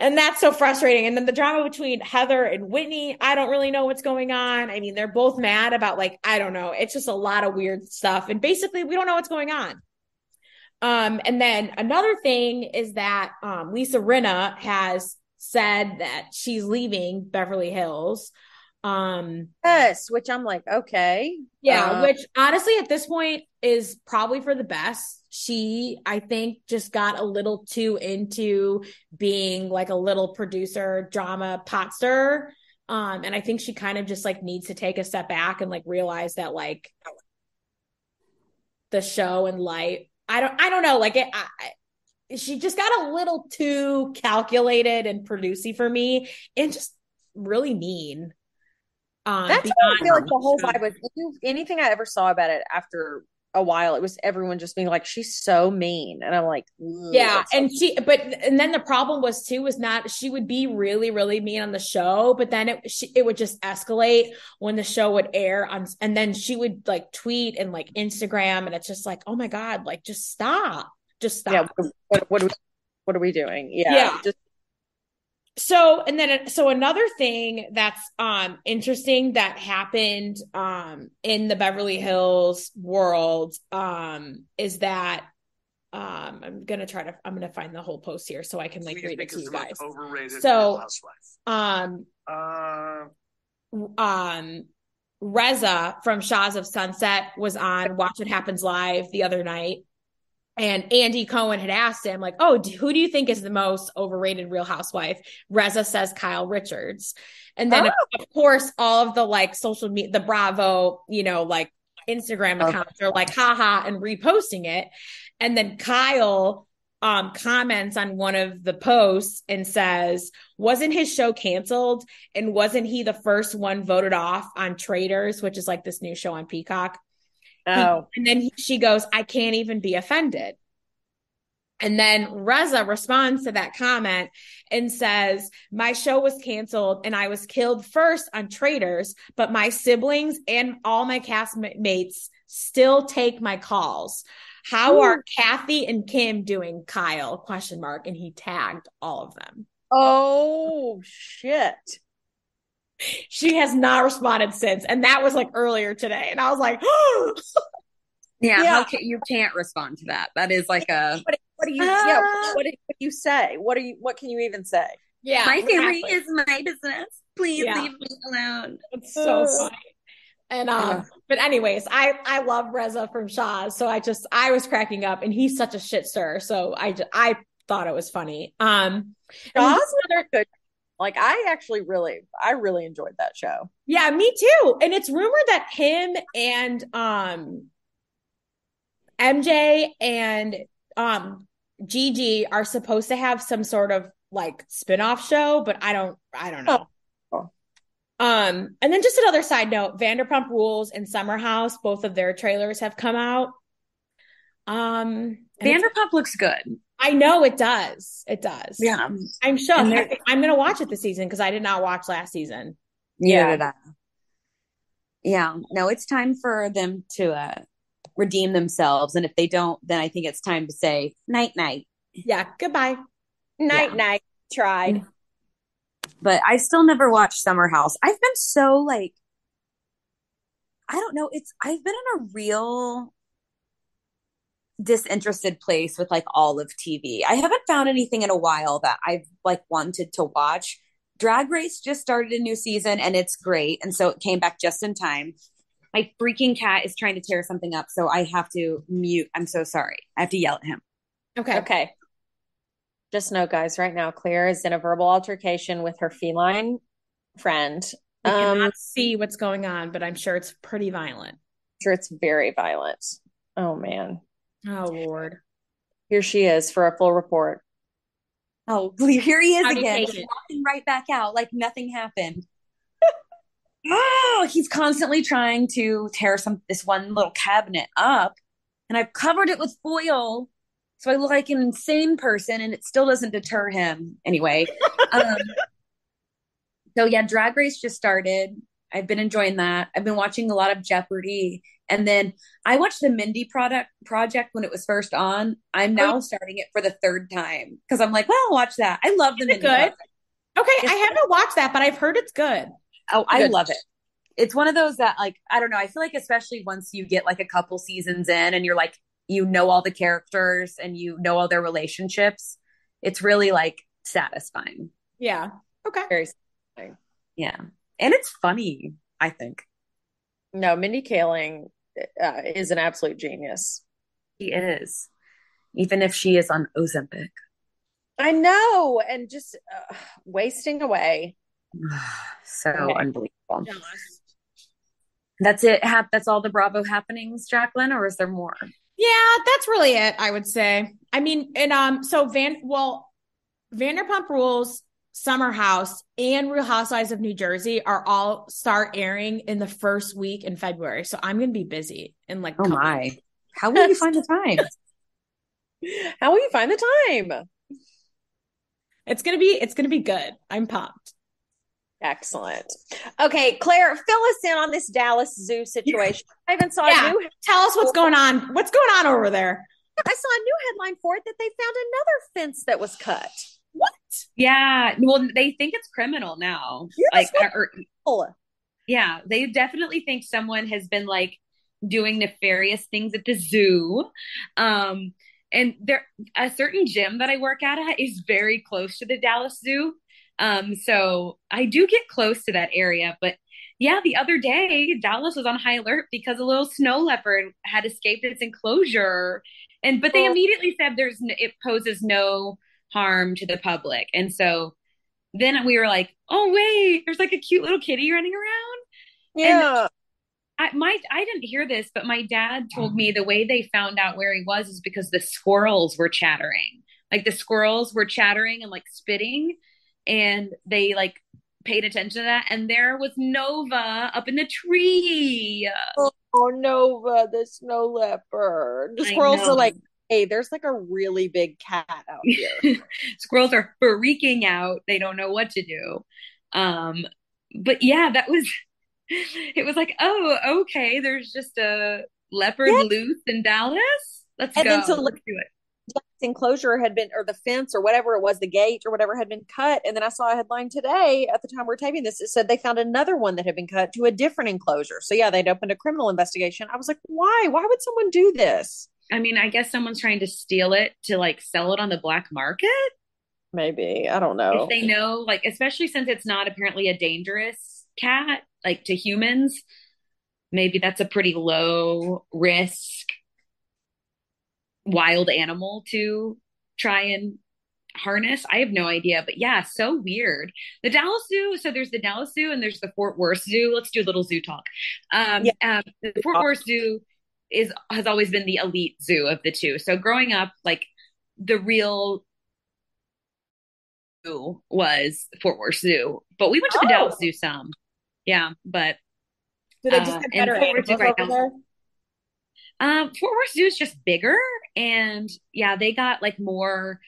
And that's so frustrating. And then the drama between Heather and Whitney, I don't really know what's going on. I mean, they're both mad about like, I don't know. It's just a lot of weird stuff. And basically, we don't know what's going on. Um, and then another thing is that um, Lisa Rinna has said that she's leaving Beverly Hills. Um, yes, which I'm like, okay. Yeah, uh, which honestly at this point is probably for the best. She, I think, just got a little too into being like a little producer drama pot stir. Um, and I think she kind of just like needs to take a step back and like realize that like the show and life. I don't, I don't know. Like it, I, she just got a little too calculated and producey for me, and just really mean. Um, That's how I feel like the whole vibe was. Anything I ever saw about it after a while, it was everyone just being like, "She's so mean," and I'm like, "Yeah." And she, but and then the problem was too was not she would be really really mean on the show, but then it she, it would just escalate when the show would air on, and then she would like tweet and like Instagram, and it's just like, oh my god, like just stop, just stop. Yeah. What, what, are, we, what are we doing? Yeah. Yeah. Just so and then so another thing that's um interesting that happened um in the Beverly Hills world um is that um I'm gonna try to I'm gonna find the whole post here so I can like read it to you guys. So um uh... um Reza from Shahs of Sunset was on Watch What Happens Live the other night and Andy Cohen had asked him, like, oh, who do you think is the most overrated real housewife? Reza says Kyle Richards. And then, oh. of course, all of the like social media, the Bravo, you know, like Instagram accounts are like, haha, and reposting it. And then Kyle um, comments on one of the posts and says, wasn't his show canceled? And wasn't he the first one voted off on Traitors, which is like this new show on Peacock? Oh. and then he, she goes, I can't even be offended. And then Reza responds to that comment and says, My show was canceled and I was killed first on Traitors, but my siblings and all my castmates still take my calls. How Ooh. are Kathy and Kim doing, Kyle? Question mark. And he tagged all of them. Oh shit she has not responded since. And that was like earlier today. And I was like, yeah, yeah. Can, you can't respond to that. That is like a. What, what do you, uh, yeah, what do, what do you say? What do you, what can you even say? Yeah. My family is my business. Please yeah. leave me alone. It's so funny. And um, but anyways, I I love Reza from Shahs, so I just I was cracking up, and he's such a shit stir. So I just, I thought it was funny. Um, Shahs another good like I actually really I really enjoyed that show. Yeah, me too. And it's rumored that him and um MJ and um Gigi are supposed to have some sort of like spin-off show, but I don't I don't know. Oh. Um and then just another side note, Vanderpump Rules and Summer House, both of their trailers have come out. Um Vanderpump looks good. I know it does. It does. Yeah. I'm sure. I'm going to watch it this season because I did not watch last season. Yeah. Yeah. No, it's time for them to uh, redeem themselves. And if they don't, then I think it's time to say night, night. Yeah. Goodbye. Night, yeah. night. Tried. But I still never watched Summer House. I've been so like, I don't know. It's, I've been in a real disinterested place with like all of TV. I haven't found anything in a while that I've like wanted to watch. Drag Race just started a new season and it's great. And so it came back just in time. My freaking cat is trying to tear something up, so I have to mute. I'm so sorry. I have to yell at him. Okay. Okay. Just know, guys, right now, Claire is in a verbal altercation with her feline friend. I um, cannot see what's going on, but I'm sure it's pretty violent. I'm sure it's very violent. Oh man. Oh Lord. Here she is for a full report. Oh, here he is How again, walking right back out like nothing happened. oh, he's constantly trying to tear some this one little cabinet up, and I've covered it with foil, so I look like an insane person, and it still doesn't deter him. Anyway, um, so yeah, Drag Race just started. I've been enjoying that. I've been watching a lot of Jeopardy. And then I watched the Mindy product project when it was first on. I'm now oh. starting it for the third time because I'm like, well, I'll watch that. I love the Mindy. Good. Project. Okay, it's I haven't watched that, but I've heard it's good. Oh, I good. love it. It's one of those that like I don't know. I feel like especially once you get like a couple seasons in and you're like you know all the characters and you know all their relationships, it's really like satisfying. Yeah. Okay. Very satisfying. Yeah. And it's funny, I think. No, Mindy Kaling uh, is an absolute genius. She is, even if she is on Ozempic. I know, and just uh, wasting away. so okay. unbelievable. That's it. That's all the Bravo happenings, Jacqueline, or is there more? Yeah, that's really it. I would say. I mean, and um, so Van, well, Vanderpump Rules Summer House and Real Housewives of New Jersey are all start airing in the first week in February. So I'm going to be busy in like. Oh my! Weeks. How will you find the time? How will you find the time? It's gonna be it's gonna be good. I'm pumped. Excellent. Okay, Claire, fill us in on this Dallas Zoo situation. I even saw yeah. new. Tell us what's going on. What's going on over there? I saw a new headline for it that they found another fence that was cut. Yeah. Well, they think it's criminal now. Yes, like, or, yeah, they definitely think someone has been like doing nefarious things at the zoo. Um, and there, a certain gym that I work at is very close to the Dallas Zoo. Um, so I do get close to that area, but yeah, the other day Dallas was on high alert because a little snow leopard had escaped its enclosure, and but they immediately said there's it poses no harm to the public. And so then we were like, oh wait, there's like a cute little kitty running around. Yeah. And I my I didn't hear this, but my dad told me mm-hmm. the way they found out where he was is because the squirrels were chattering. Like the squirrels were chattering and like spitting, and they like paid attention to that. And there was Nova up in the tree. Oh, Nova, the snow leopard. The squirrels are like hey, there's like a really big cat out here. Squirrels are freaking out. They don't know what to do. Um, but yeah, that was it was like, oh, okay, there's just a leopard yes. loose in Dallas. Let's and go. Then so Let's do it. Enclosure had been, or the fence, or whatever it was, the gate, or whatever had been cut. And then I saw a headline today at the time we we're taping this. It said they found another one that had been cut to a different enclosure. So yeah, they'd opened a criminal investigation. I was like, why? Why would someone do this? I mean, I guess someone's trying to steal it to like sell it on the black market. Maybe. I don't know. If they know, like, especially since it's not apparently a dangerous cat, like to humans, maybe that's a pretty low risk wild animal to try and harness. I have no idea, but yeah, so weird. The Dallas Zoo. So there's the Dallas Zoo and there's the Fort Worth Zoo. Let's do a little zoo talk. Um, yeah. um the Fort Worth Zoo is has always been the elite zoo of the two. So growing up, like the real zoo was Fort Worth Zoo, but we went to the oh. Dallas Zoo some. Yeah, but do they just uh, have better animals right over there? Um, Fort Worth Zoo is just bigger, and yeah, they got like more.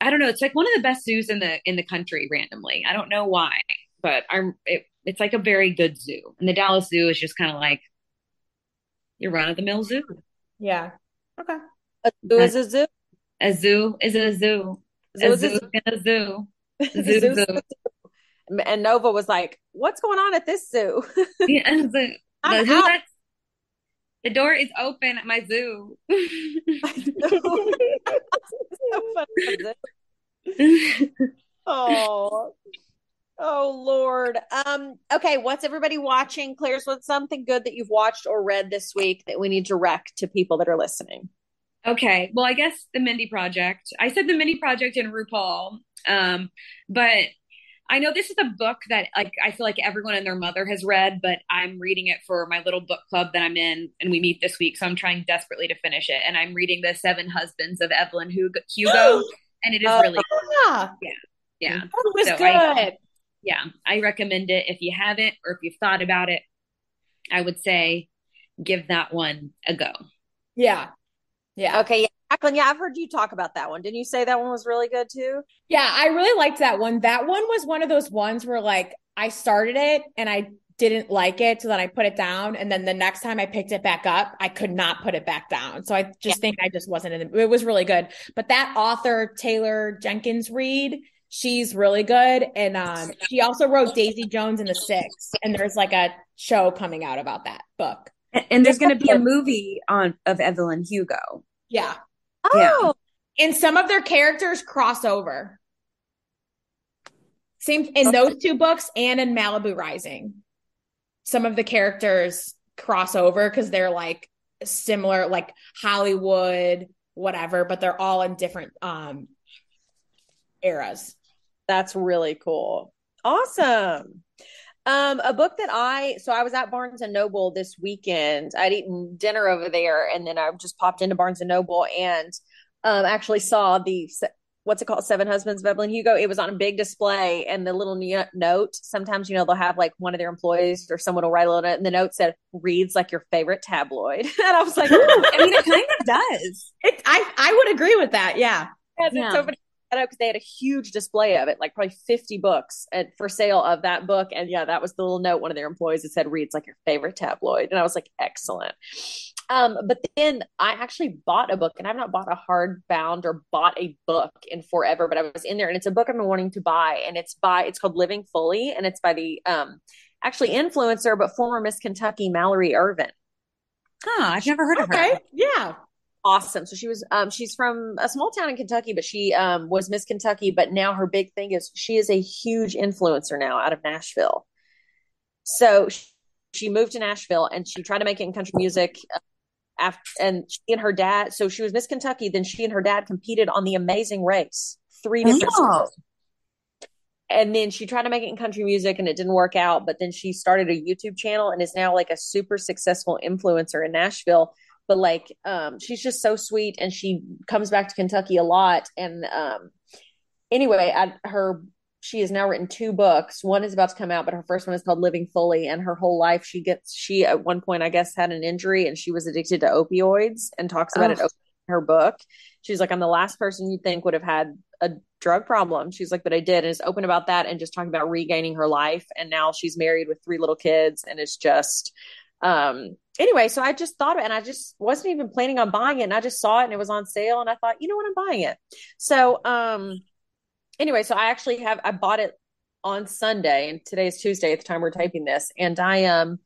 I don't know. It's like one of the best zoos in the in the country. Randomly, I don't know why, but I'm. It, it's like a very good zoo, and the Dallas Zoo is just kind of like your run of the mill zoo. Yeah. Okay. A zoo is a zoo. A zoo is a zoo. zoo a zoo is a zoo. Zoo, zoo, zoo. And Nova was like, "What's going on at this zoo?" yeah, the, the zoo that's The door is open at my zoo. oh. Oh Lord. Um, okay, what's everybody watching? Claire's what's something good that you've watched or read this week that we need to rec to people that are listening? Okay. Well, I guess the Mindy Project. I said the Mindy Project in RuPaul. Um, but I know this is a book that like I feel like everyone and their mother has read, but I'm reading it for my little book club that I'm in, and we meet this week, so I'm trying desperately to finish it. And I'm reading the Seven Husbands of Evelyn Hugo, Hugo and it is uh, really yeah, yeah, yeah. It was so good. I, yeah, I recommend it if you haven't or if you've thought about it. I would say give that one a go. Yeah, yeah. Okay, yeah. Jacqueline, yeah, I've heard you talk about that one. Didn't you say that one was really good too? Yeah, I really liked that one. That one was one of those ones where like I started it and I didn't like it, so then I put it down, and then the next time I picked it back up, I could not put it back down. So I just yeah. think I just wasn't in. The, it was really good, but that author Taylor Jenkins Reid, she's really good, and um, she also wrote Daisy Jones and the Six, and there's like a show coming out about that book. And, and there's going to be a movie on of Evelyn Hugo. Yeah. Oh. Yeah. And some of their characters cross over. Same in those two books and in Malibu Rising. Some of the characters cross over because they're like similar, like Hollywood, whatever, but they're all in different um eras. That's really cool. Awesome. Um, a book that I so I was at Barnes and Noble this weekend. I'd eaten dinner over there, and then I just popped into Barnes and Noble and um, actually saw the what's it called, Seven Husbands of Evelyn Hugo. It was on a big display, and the little note. Sometimes you know they'll have like one of their employees or someone will write a little note, and the note said "reads like your favorite tabloid," and I was like, I mean, it kind of does. It, I I would agree with that. Yeah. yeah. So many because they had a huge display of it, like probably 50 books at, for sale of that book. And yeah, that was the little note one of their employees that said, reads like your favorite tabloid. And I was like, excellent. Um, but then I actually bought a book and I've not bought a hardbound or bought a book in forever, but I was in there and it's a book I've been wanting to buy and it's by, it's called Living Fully and it's by the, um, actually influencer, but former Miss Kentucky, Mallory Ervin. Huh, I've never heard okay. of her. Yeah awesome. So she was um she's from a small town in Kentucky, but she um was Miss Kentucky, but now her big thing is she is a huge influencer now out of Nashville. So she moved to Nashville and she tried to make it in country music uh, after and she and her dad so she was Miss Kentucky, then she and her dad competed on the amazing race. Three different oh. and then she tried to make it in country music and it didn't work out but then she started a youtube channel and is now like a super successful influencer in nashville but like um she's just so sweet and she comes back to Kentucky a lot. And um anyway at her she has now written two books. One is about to come out but her first one is called living fully. And her whole life she gets she at one point i guess had an injury and she was addicted to opioids and talks about oh. it in her book. She's like i'm the last person you'd think would have had a drug problem. She's like but i did. And is open about that and just talking about regaining her life. And now she's married with three little kids and it's just um anyway, so I just thought of it and I just wasn't even planning on buying it. And I just saw it and it was on sale and I thought, you know what, I'm buying it. So um anyway, so I actually have I bought it on Sunday and today is Tuesday at the time we're typing this. And I um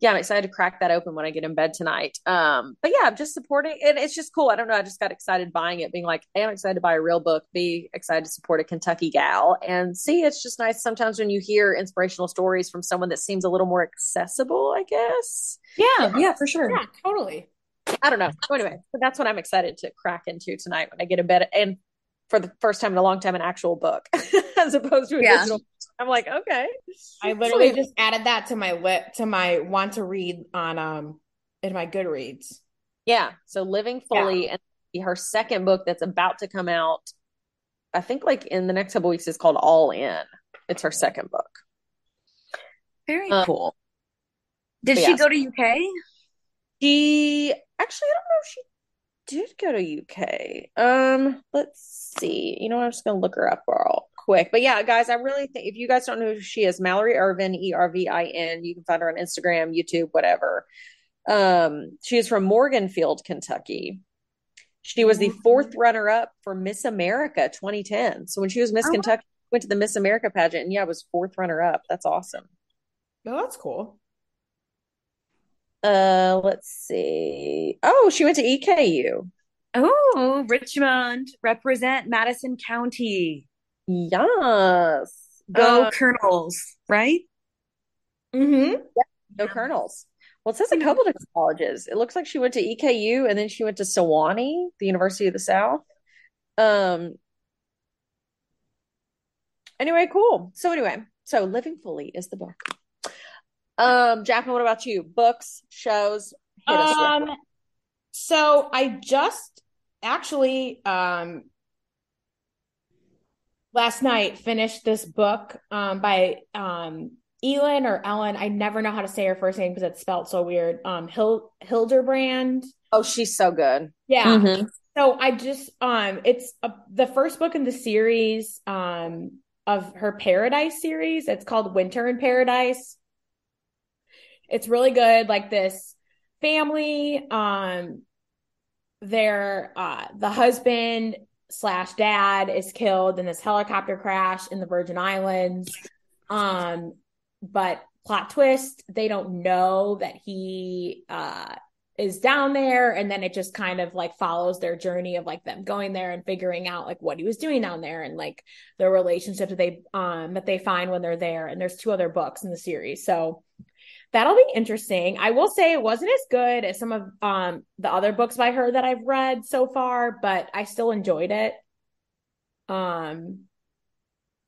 yeah, I'm excited to crack that open when I get in bed tonight. Um, but yeah, I'm just supporting and it's just cool. I don't know. I just got excited buying it, being like, A, I'm excited to buy a real book, B, excited to support a Kentucky gal. And C, it's just nice sometimes when you hear inspirational stories from someone that seems a little more accessible, I guess. Yeah, yeah, for sure. Yeah, totally. I don't know. So anyway, so that's what I'm excited to crack into tonight when I get in bed. And for the first time in a long time, an actual book as opposed to a yeah. digital I'm like, okay. I literally just added that to my lit to my want to read on um in my Goodreads. Yeah. So living fully yeah. and her second book that's about to come out, I think like in the next couple weeks is called All In. It's her second book. Very um, cool. Did she go to UK? She actually I don't know if she did go to UK. Um, let's see. You know, I'm just gonna look her up real quick. But yeah, guys, I really think if you guys don't know who she is, Mallory Ervin, E R V I N, you can find her on Instagram, YouTube, whatever. Um, she is from Morganfield, Kentucky. She was the fourth runner up for Miss America 2010. So when she was Miss oh, Kentucky, went to the Miss America pageant, and yeah, was fourth runner up. That's awesome. No, oh, that's cool. Uh, let's see. Oh, she went to EKU. Oh, Richmond represent Madison County. Yes. Go uh, Colonels, right? Mm-hmm. Yeah, go Colonels. Well, it says a couple different colleges. It looks like she went to EKU and then she went to Sewanee, the University of the South. Um. Anyway, cool. So anyway, so Living Fully is the book. Um, Jacqueline, what about you? Books, shows? um, so I just actually um last night finished this book um by um Elin or Ellen. I never know how to say her first name because it's spelled so weird. Um Hil- Hilderbrand. Oh, she's so good. Yeah. Mm-hmm. So I just um it's a, the first book in the series um of her Paradise series. It's called Winter in Paradise. It's really good. Like this family, um, their uh the husband slash dad is killed in this helicopter crash in the Virgin Islands. Um, but plot twist, they don't know that he uh is down there and then it just kind of like follows their journey of like them going there and figuring out like what he was doing down there and like the relationship that they um that they find when they're there and there's two other books in the series so that'll be interesting i will say it wasn't as good as some of um the other books by her that i've read so far but i still enjoyed it um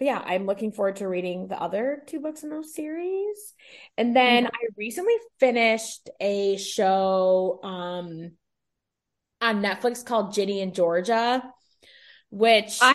but yeah, I'm looking forward to reading the other two books in those series. And then mm-hmm. I recently finished a show um on Netflix called Ginny and Georgia, which I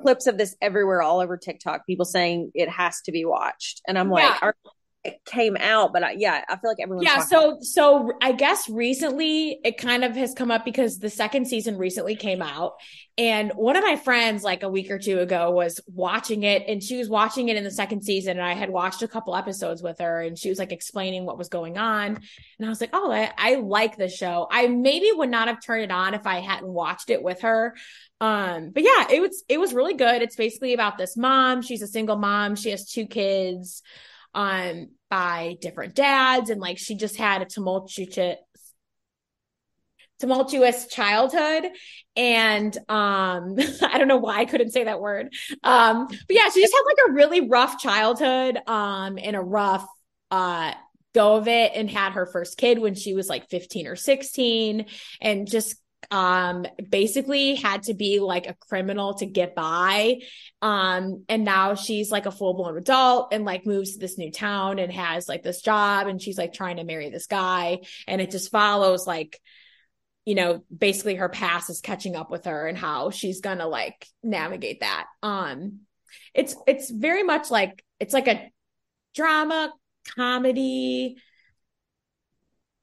clips of this everywhere all over TikTok, people saying it has to be watched. And I'm like, yeah. are it came out, but I, yeah, I feel like everyone. Yeah, so so I guess recently it kind of has come up because the second season recently came out, and one of my friends like a week or two ago was watching it, and she was watching it in the second season, and I had watched a couple episodes with her, and she was like explaining what was going on, and I was like, oh, I, I like the show. I maybe would not have turned it on if I hadn't watched it with her. Um, but yeah, it was it was really good. It's basically about this mom. She's a single mom. She has two kids um by different dads. And like she just had a tumultuous tumultuous childhood. And um i don't know why i couldn't say that word. Um but yeah she just had like a really rough childhood um and a rough uh go of it and had her first kid when she was like 15 or 16 and just um basically had to be like a criminal to get by. Um and now she's like a full-blown adult and like moves to this new town and has like this job and she's like trying to marry this guy. And it just follows like you know basically her past is catching up with her and how she's gonna like navigate that. Um it's it's very much like it's like a drama comedy.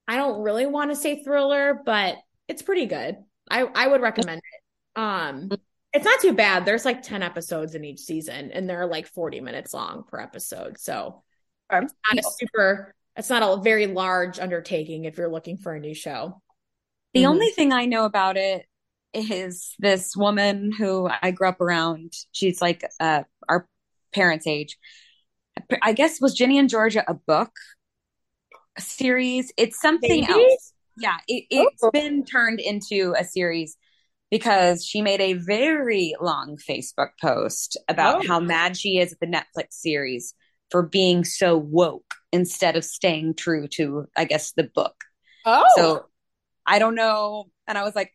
I don't really want to say thriller but it's pretty good. I I would recommend it. Um it's not too bad. There's like 10 episodes in each season and they're like 40 minutes long per episode. So it's not a super it's not a very large undertaking if you're looking for a new show. The mm-hmm. only thing I know about it is this woman who I grew up around. She's like uh, our parents' age. I guess was Ginny and Georgia a book a series? It's something Maybe? else yeah, it, it's oh. been turned into a series because she made a very long Facebook post about oh. how mad she is at the Netflix series for being so woke instead of staying true to, I guess, the book. Oh, so I don't know. And I was like,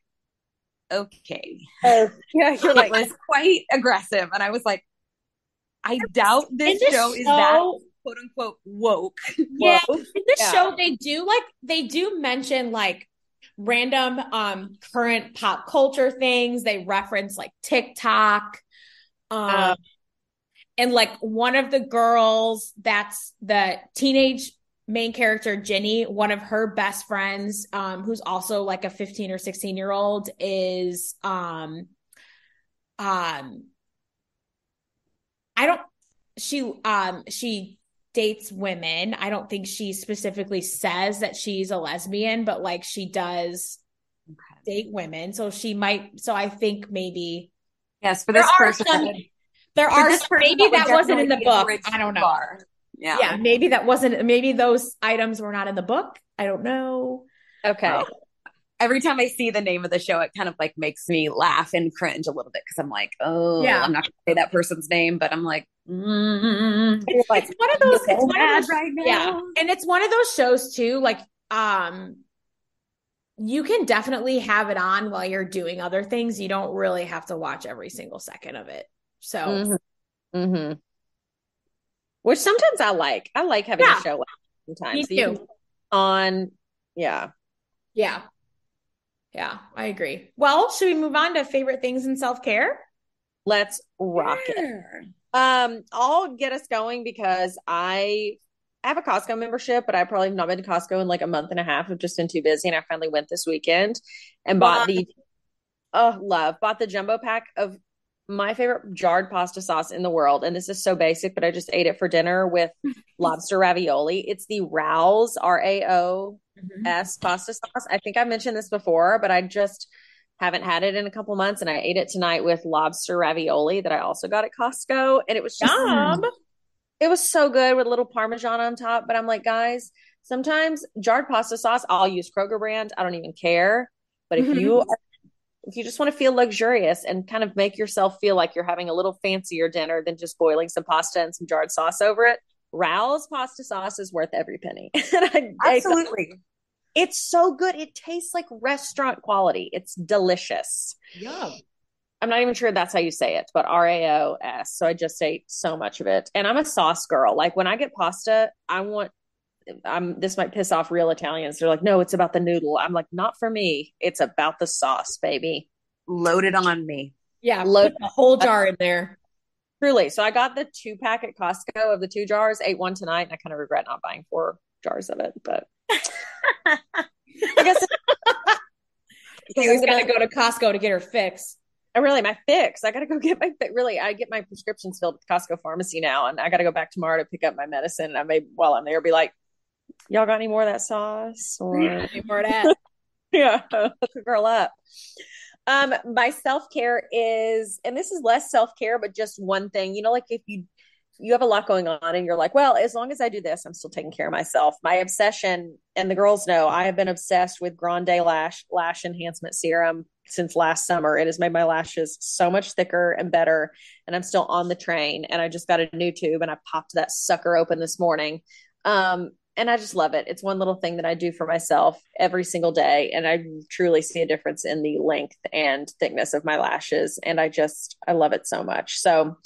okay. Oh, yeah, you're like, it was quite aggressive. And I was like, I doubt this show is that quote unquote woke. Yeah. In this yeah. show, they do like they do mention like random um current pop culture things. They reference like TikTok. Um uh, and like one of the girls that's the teenage main character Ginny, one of her best friends, um, who's also like a 15 or 16 year old, is um um I don't she um she dates women. I don't think she specifically says that she's a lesbian, but like she does okay. date women. So she might. So I think maybe yes, for this person. Some, there are this maybe that, that wasn't in the book. I don't know. Bar. Yeah. Yeah. Maybe that wasn't, maybe those items were not in the book. I don't know. Okay. Oh. Every time I see the name of the show, it kind of like makes me laugh and cringe a little bit because I'm like, oh, Yeah. I'm not going to say that person's name, but I'm like, mm, It's, like, it's one of those, so it's one of those right now. Yeah. And it's one of those shows too, like, um, you can definitely have it on while you're doing other things. You don't really have to watch every single second of it. So Mm-hmm. Mm-hmm. Which sometimes I like. I like having Yeah. a show sometimes. Me So too. on, yeah. yeah. Yeah, I agree. Well, should we move on to favorite things in self-care? Let's rock it. Um, I'll get us going because I have a Costco membership, but I probably have not been to Costco in like a month and a half. I've just been too busy, and I finally went this weekend and bought the oh love bought the jumbo pack of my favorite jarred pasta sauce in the world. And this is so basic, but I just ate it for dinner with lobster ravioli. It's the Rao's R A O Mm-hmm. S pasta sauce. I think I mentioned this before, but I just haven't had it in a couple months and I ate it tonight with lobster ravioli that I also got at Costco and it was just Yum. Mm. it was so good with a little parmesan on top, but I'm like, guys, sometimes jarred pasta sauce, I'll use Kroger brand. I don't even care. But if you mm-hmm. are, if you just want to feel luxurious and kind of make yourself feel like you're having a little fancier dinner than just boiling some pasta and some jarred sauce over it, Rao's pasta sauce is worth every penny. and I, I- Absolutely. it's so good. It tastes like restaurant quality. It's delicious. Yeah. I'm not even sure that's how you say it, but R A O S. So I just ate so much of it. And I'm a sauce girl. Like when I get pasta, I want I'm this might piss off real Italians. They're like, no, it's about the noodle. I'm like, not for me. It's about the sauce, baby. Loaded on me. Yeah, Load- put the whole jar in there. Truly. So I got the two pack at Costco of the two jars, ate one tonight, and I kind of regret not buying four jars of it. But I guess She was gonna go to Costco to get her fix. I really my fix. I gotta go get my really. I get my prescriptions filled at the Costco pharmacy now, and I gotta go back tomorrow to pick up my medicine. And I may while I'm there be like, "Y'all got any more of that sauce?" Or Any more of that? yeah, hook a girl up. Um, my self care is, and this is less self care, but just one thing. You know, like if you you have a lot going on, and you're like, well, as long as I do this, I'm still taking care of myself. My obsession, and the girls know, I have been obsessed with Grande Lash Lash Enhancement Serum since last summer. It has made my lashes so much thicker and better, and I'm still on the train. And I just got a new tube, and I popped that sucker open this morning. Um, and I just love it. It's one little thing that I do for myself every single day, and I truly see a difference in the length and thickness of my lashes. And I just I love it so much. So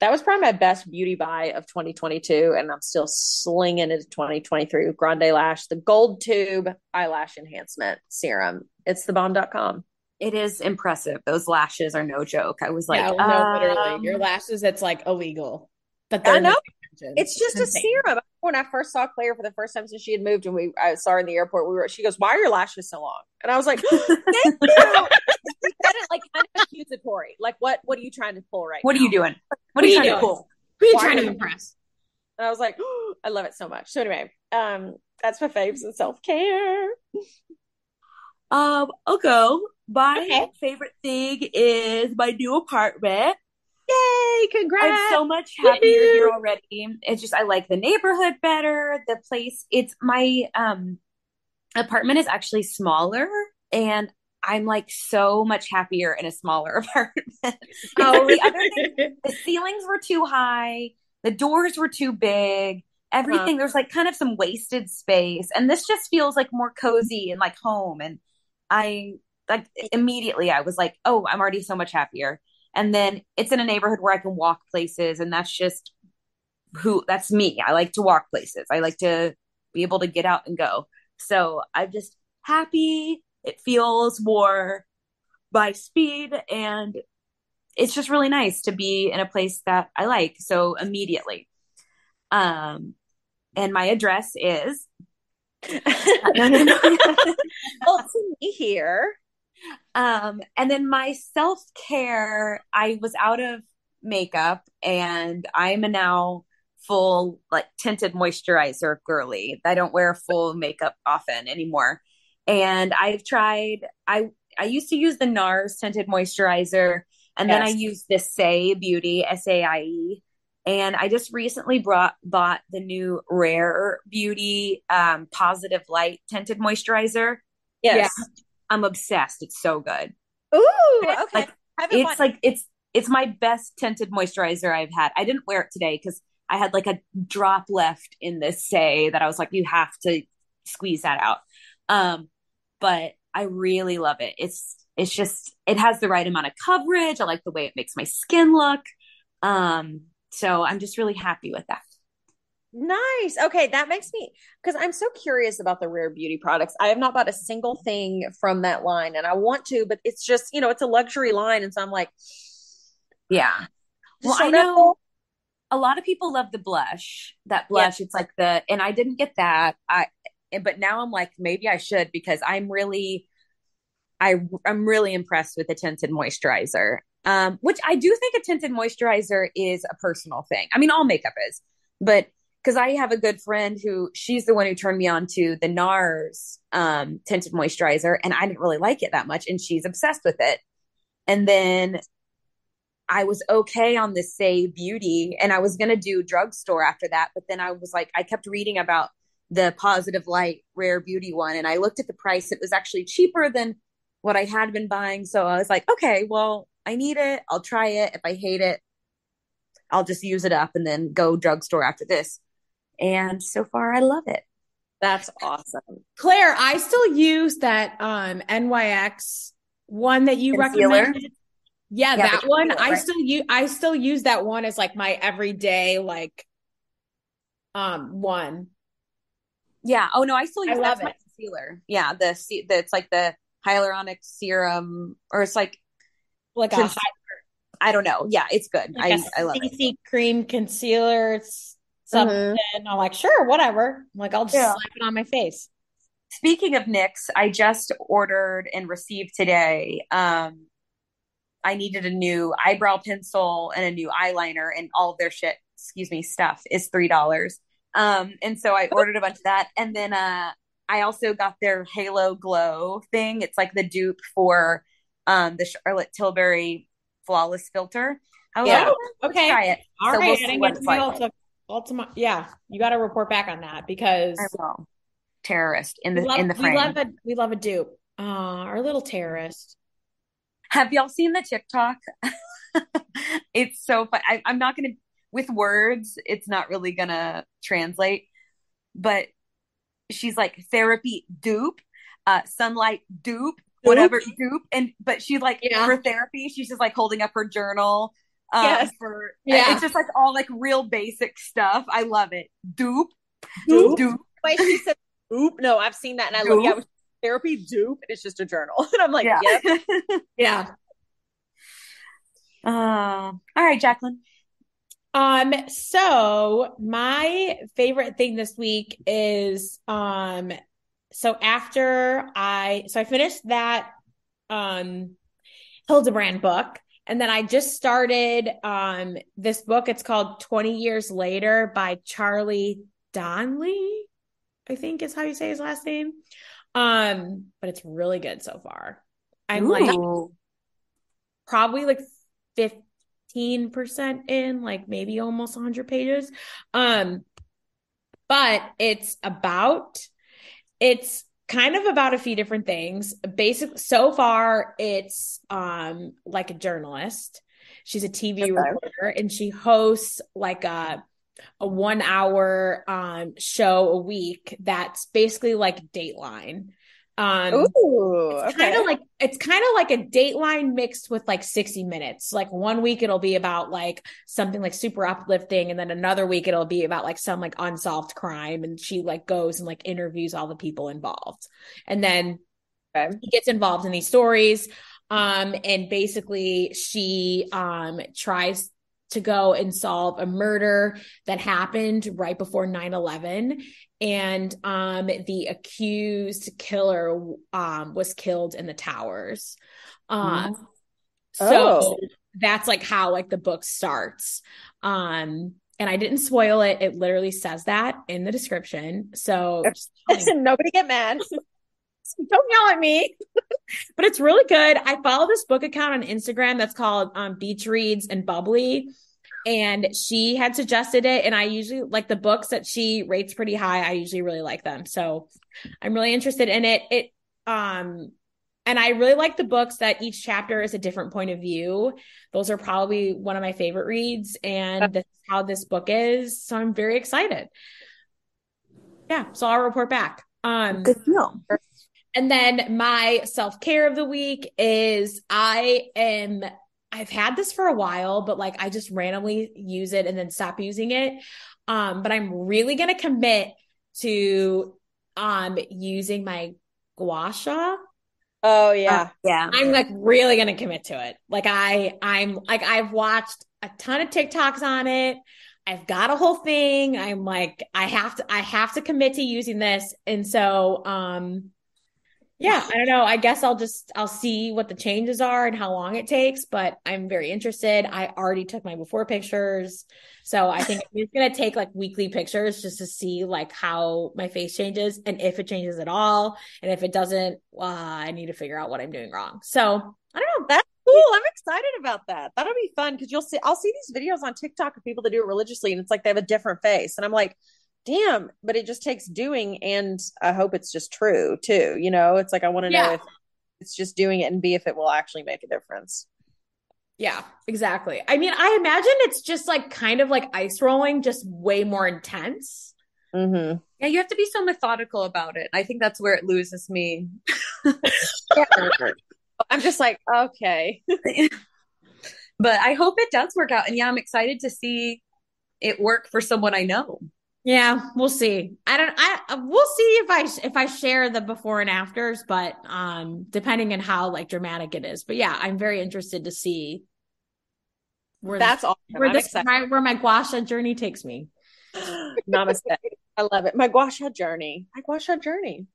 that was probably my best beauty buy of 2022, and I'm still slinging into 2023 with Grande Lash, the Gold Tube Eyelash Enhancement Serum. It's thebomb.com. It is impressive. Those lashes are no joke. I was like, well, no, literally, um, your lashes. It's like illegal. But I they're know. It's just a serum. When I first saw Claire for the first time since she had moved, and we I saw her in the airport, we were. She goes, "Why are your lashes so long?" And I was like, "Thank you." she said it like kind of accusatory. Like, what? What are you trying to pull right? what are you doing? What are you What are you trying to doing? pull? Who are you Why trying to impress? And I was like, I love it so much. So anyway, um, that's my faves and self care. Um, I'll go. My Okay. favorite thing is my new apartment. Yay! Congrats! I'm so much happier Woo-hoo. here already. It's just I like the neighborhood better. The place, it's my um apartment is actually smaller and I'm like so much happier in a smaller apartment. Oh, the other thing, the ceilings were too high, the doors were too big, everything there's like kind of some wasted space and this just feels like more cozy and like home and I like immediately I was like, "Oh, I'm already so much happier." And then it's in a neighborhood where I can walk places and that's just who that's me. I like to walk places. I like to be able to get out and go. So I'm just happy. It feels more by speed and it's just really nice to be in a place that I like so immediately. Um and my address is well, to me here. Um, and then my self care, I was out of makeup and I'm a now full like tinted moisturizer girly. I don't wear full makeup often anymore. And I've tried, I, I used to use the NARS tinted moisturizer and then I Yes. used the Saie Beauty, S A I E. And I just recently brought bought the new Rare Beauty um, Positive Light Tinted Moisturizer. Yes. Yeah. I'm obsessed. It's so good. Ooh, okay. Like, it's like it's it's my best tinted moisturizer I've had. I didn't wear it today because I had like a drop left in this Saie that I was like, you have to squeeze that out. Um, but I really love it. It's it's just it has the right amount of coverage. I like the way it makes my skin look. Um, so I'm just really happy with that. Nice. Okay, that makes me because I'm so curious about the rare beauty products. I have not bought a single thing from that line and I want to, but it's just, you know, it's a luxury line. And so I'm like, yeah. Well, I know a lot of people love the blush. That blush, yeah. it's like the and I didn't get that. I but now I'm like, maybe I should because I'm really I I'm really impressed with the tinted moisturizer. Um, which I do think a tinted moisturizer is a personal thing. I mean, all makeup is, but because I have a good friend who she's the one who turned me on to the NARS um, tinted moisturizer, and I didn't really like it that much, and she's obsessed with it. And then I was okay on the Saie Beauty, and I was gonna do drugstore after that, but then I was like, I kept reading about the Positive Light Rare Beauty one, and I looked at the price; it was actually cheaper than what I had been buying. So I was like, okay, well, I need it. I'll try it. If I hate it, I'll just use it up and then go drugstore after this. And so far, I love it. That's awesome. Claire, I still use that um NYX one that you Concealer. recommended. Yeah, yeah that one. I still use I still use that one as like my everyday like um one. Yeah. Oh no, I still use I love it. concealer. Yeah, the the it's like the hyaluronic serum or it's like like a I don't know. Yeah, it's good. Like I I love CC it. cream concealer. It's something. Mm-hmm. I'm like, sure, whatever. I'm like, I'll just yeah. slap it on my face. Speaking of NYX, I just ordered and received today. Um, I needed a new eyebrow pencil and a new eyeliner, and all of their shit, excuse me, stuff is three dollars. Um, and so I ordered a bunch of that, and then uh, I also got their Halo Glow thing. It's like the dupe for um, the Charlotte Tilbury Flawless Filter. I was yeah. like, okay, try it. All so right, we'll see what it's like. Ultima, yeah, you got to report back on that because terrorist in the love, in the frame. We love a we love a dupe. Uh, our little terrorist. Have y'all seen the TikTok? it's so fun. I, I'm not gonna with words. It's not really gonna translate, but she's like therapy dupe, uh, sunlight dupe, whatever dupe, and but she like yeah. for therapy, she's just like holding up her journal um, yes. For yeah, it's just like all like real basic stuff. I love it. Dupe, dupe, dupe. Wait, she said dupe. No, I've seen that, and I dupe. love yeah, therapy dupe. It's just a journal, and I'm like, yeah, yep. yeah. Uh, all right, Jacqueline. Um, so my favorite thing this week is um so after I so I finished that um Hilderbrand book and then I just started um, this book. It's called 20 Years Later by Charlie Donlea, I think is how you say his last name. Um, but it's really good so far. I'm Ooh. like probably like 15% in, like maybe almost 100 pages. Um, but it's about it's kind of about a few different things. Basically, so far it's um like a journalist. She's a TV okay. reporter and she hosts like a a one hour um show a week that's basically like Dateline. Um, Ooh, it's okay. kind of like it's kind of like a Dateline mixed with like 60 minutes. Like one week it'll be about like something like super uplifting, and then another week it'll be about like some like unsolved crime, and she like goes and like interviews all the people involved, and then okay. he gets involved in these stories. Um, and basically she um tries to go and solve a murder that happened right before 9-11 and um, the accused killer um, was killed in the towers um, mm-hmm. so oh. that's like how like the book starts um, and I didn't spoil it. It literally says that in the description. So nobody get mad. Don't yell at me. but it's really good. I follow this book account on Instagram that's called um, Beach Reads and Bubbly. And she had suggested it and i usually like the books that she rates pretty high i usually really like them. So i'm really interested in it. It um and i really like the books that each chapter is a different point of view. Those are probably one of my favorite reads and that's how this book is so i'm very excited. Yeah so i'll report back. Um good deal. and then my self-care of the week is i am I've had this for a while, but like I just randomly use it and then stop using it. Um, but I'm really gonna commit to um using my gua sha. Oh yeah. Uh, yeah. I'm like really gonna commit to it. Like I I'm like I've watched a ton of TikToks on it. I've got a whole thing. I'm like I have to I have to commit to using this. And so um yeah, I don't know. I guess I'll just I'll see what the changes are and how long it takes, but I'm very interested. I already took my before pictures. So I think it's going to take like weekly pictures just to see like how my face changes and if it changes at all. And if it doesn't, uh, I need to figure out what I'm doing wrong. So I don't know. That's cool. I'm excited about that. That'll be fun because you'll see, I'll see these videos on TikTok of people that do it religiously and it's like they have a different face. And I'm like, damn, but it just takes doing. And I hope it's just true too. You know, it's like, I want to yeah. know if it's just doing it and B, if it will actually make a difference. Yeah, exactly. I mean, I imagine it's just like kind of like ice rolling, just way more intense. Mm-hmm. Yeah, you have to be so methodical about it. I think that's where it loses me. I'm just like, okay. but I hope it does work out. And yeah, I'm excited to see it work for someone I know. Yeah, we'll see. I don't. I we'll see if I if I share the before and afters, but um, depending on how like dramatic it is. But yeah, I'm very interested to see where that's all where this my, where my gua sha journey takes me. Namaste. I love it. My guasha journey. My guasha journey.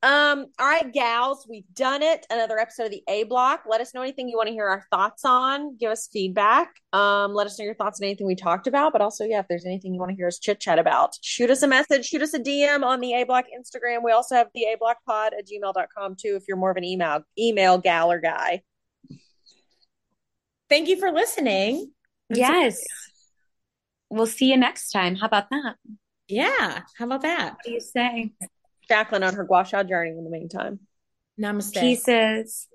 Um, all right, gals, we've done it. Another episode of the A block. Let us know anything you want to hear our thoughts on. Give us feedback. Um, let us know your thoughts on anything we talked about. But also, yeah, if there's anything you want to hear us chit chat about, shoot us a message, shoot us a DM on the A block Instagram. We also have the A block pod at gmail.com too, if you're more of an email email gal or guy. Thank you for listening. Yes. We'll see you next time. How about that? Yeah. How about that? What do you say? Jacqueline on her gua sha journey in the meantime. Namaste. Pieces.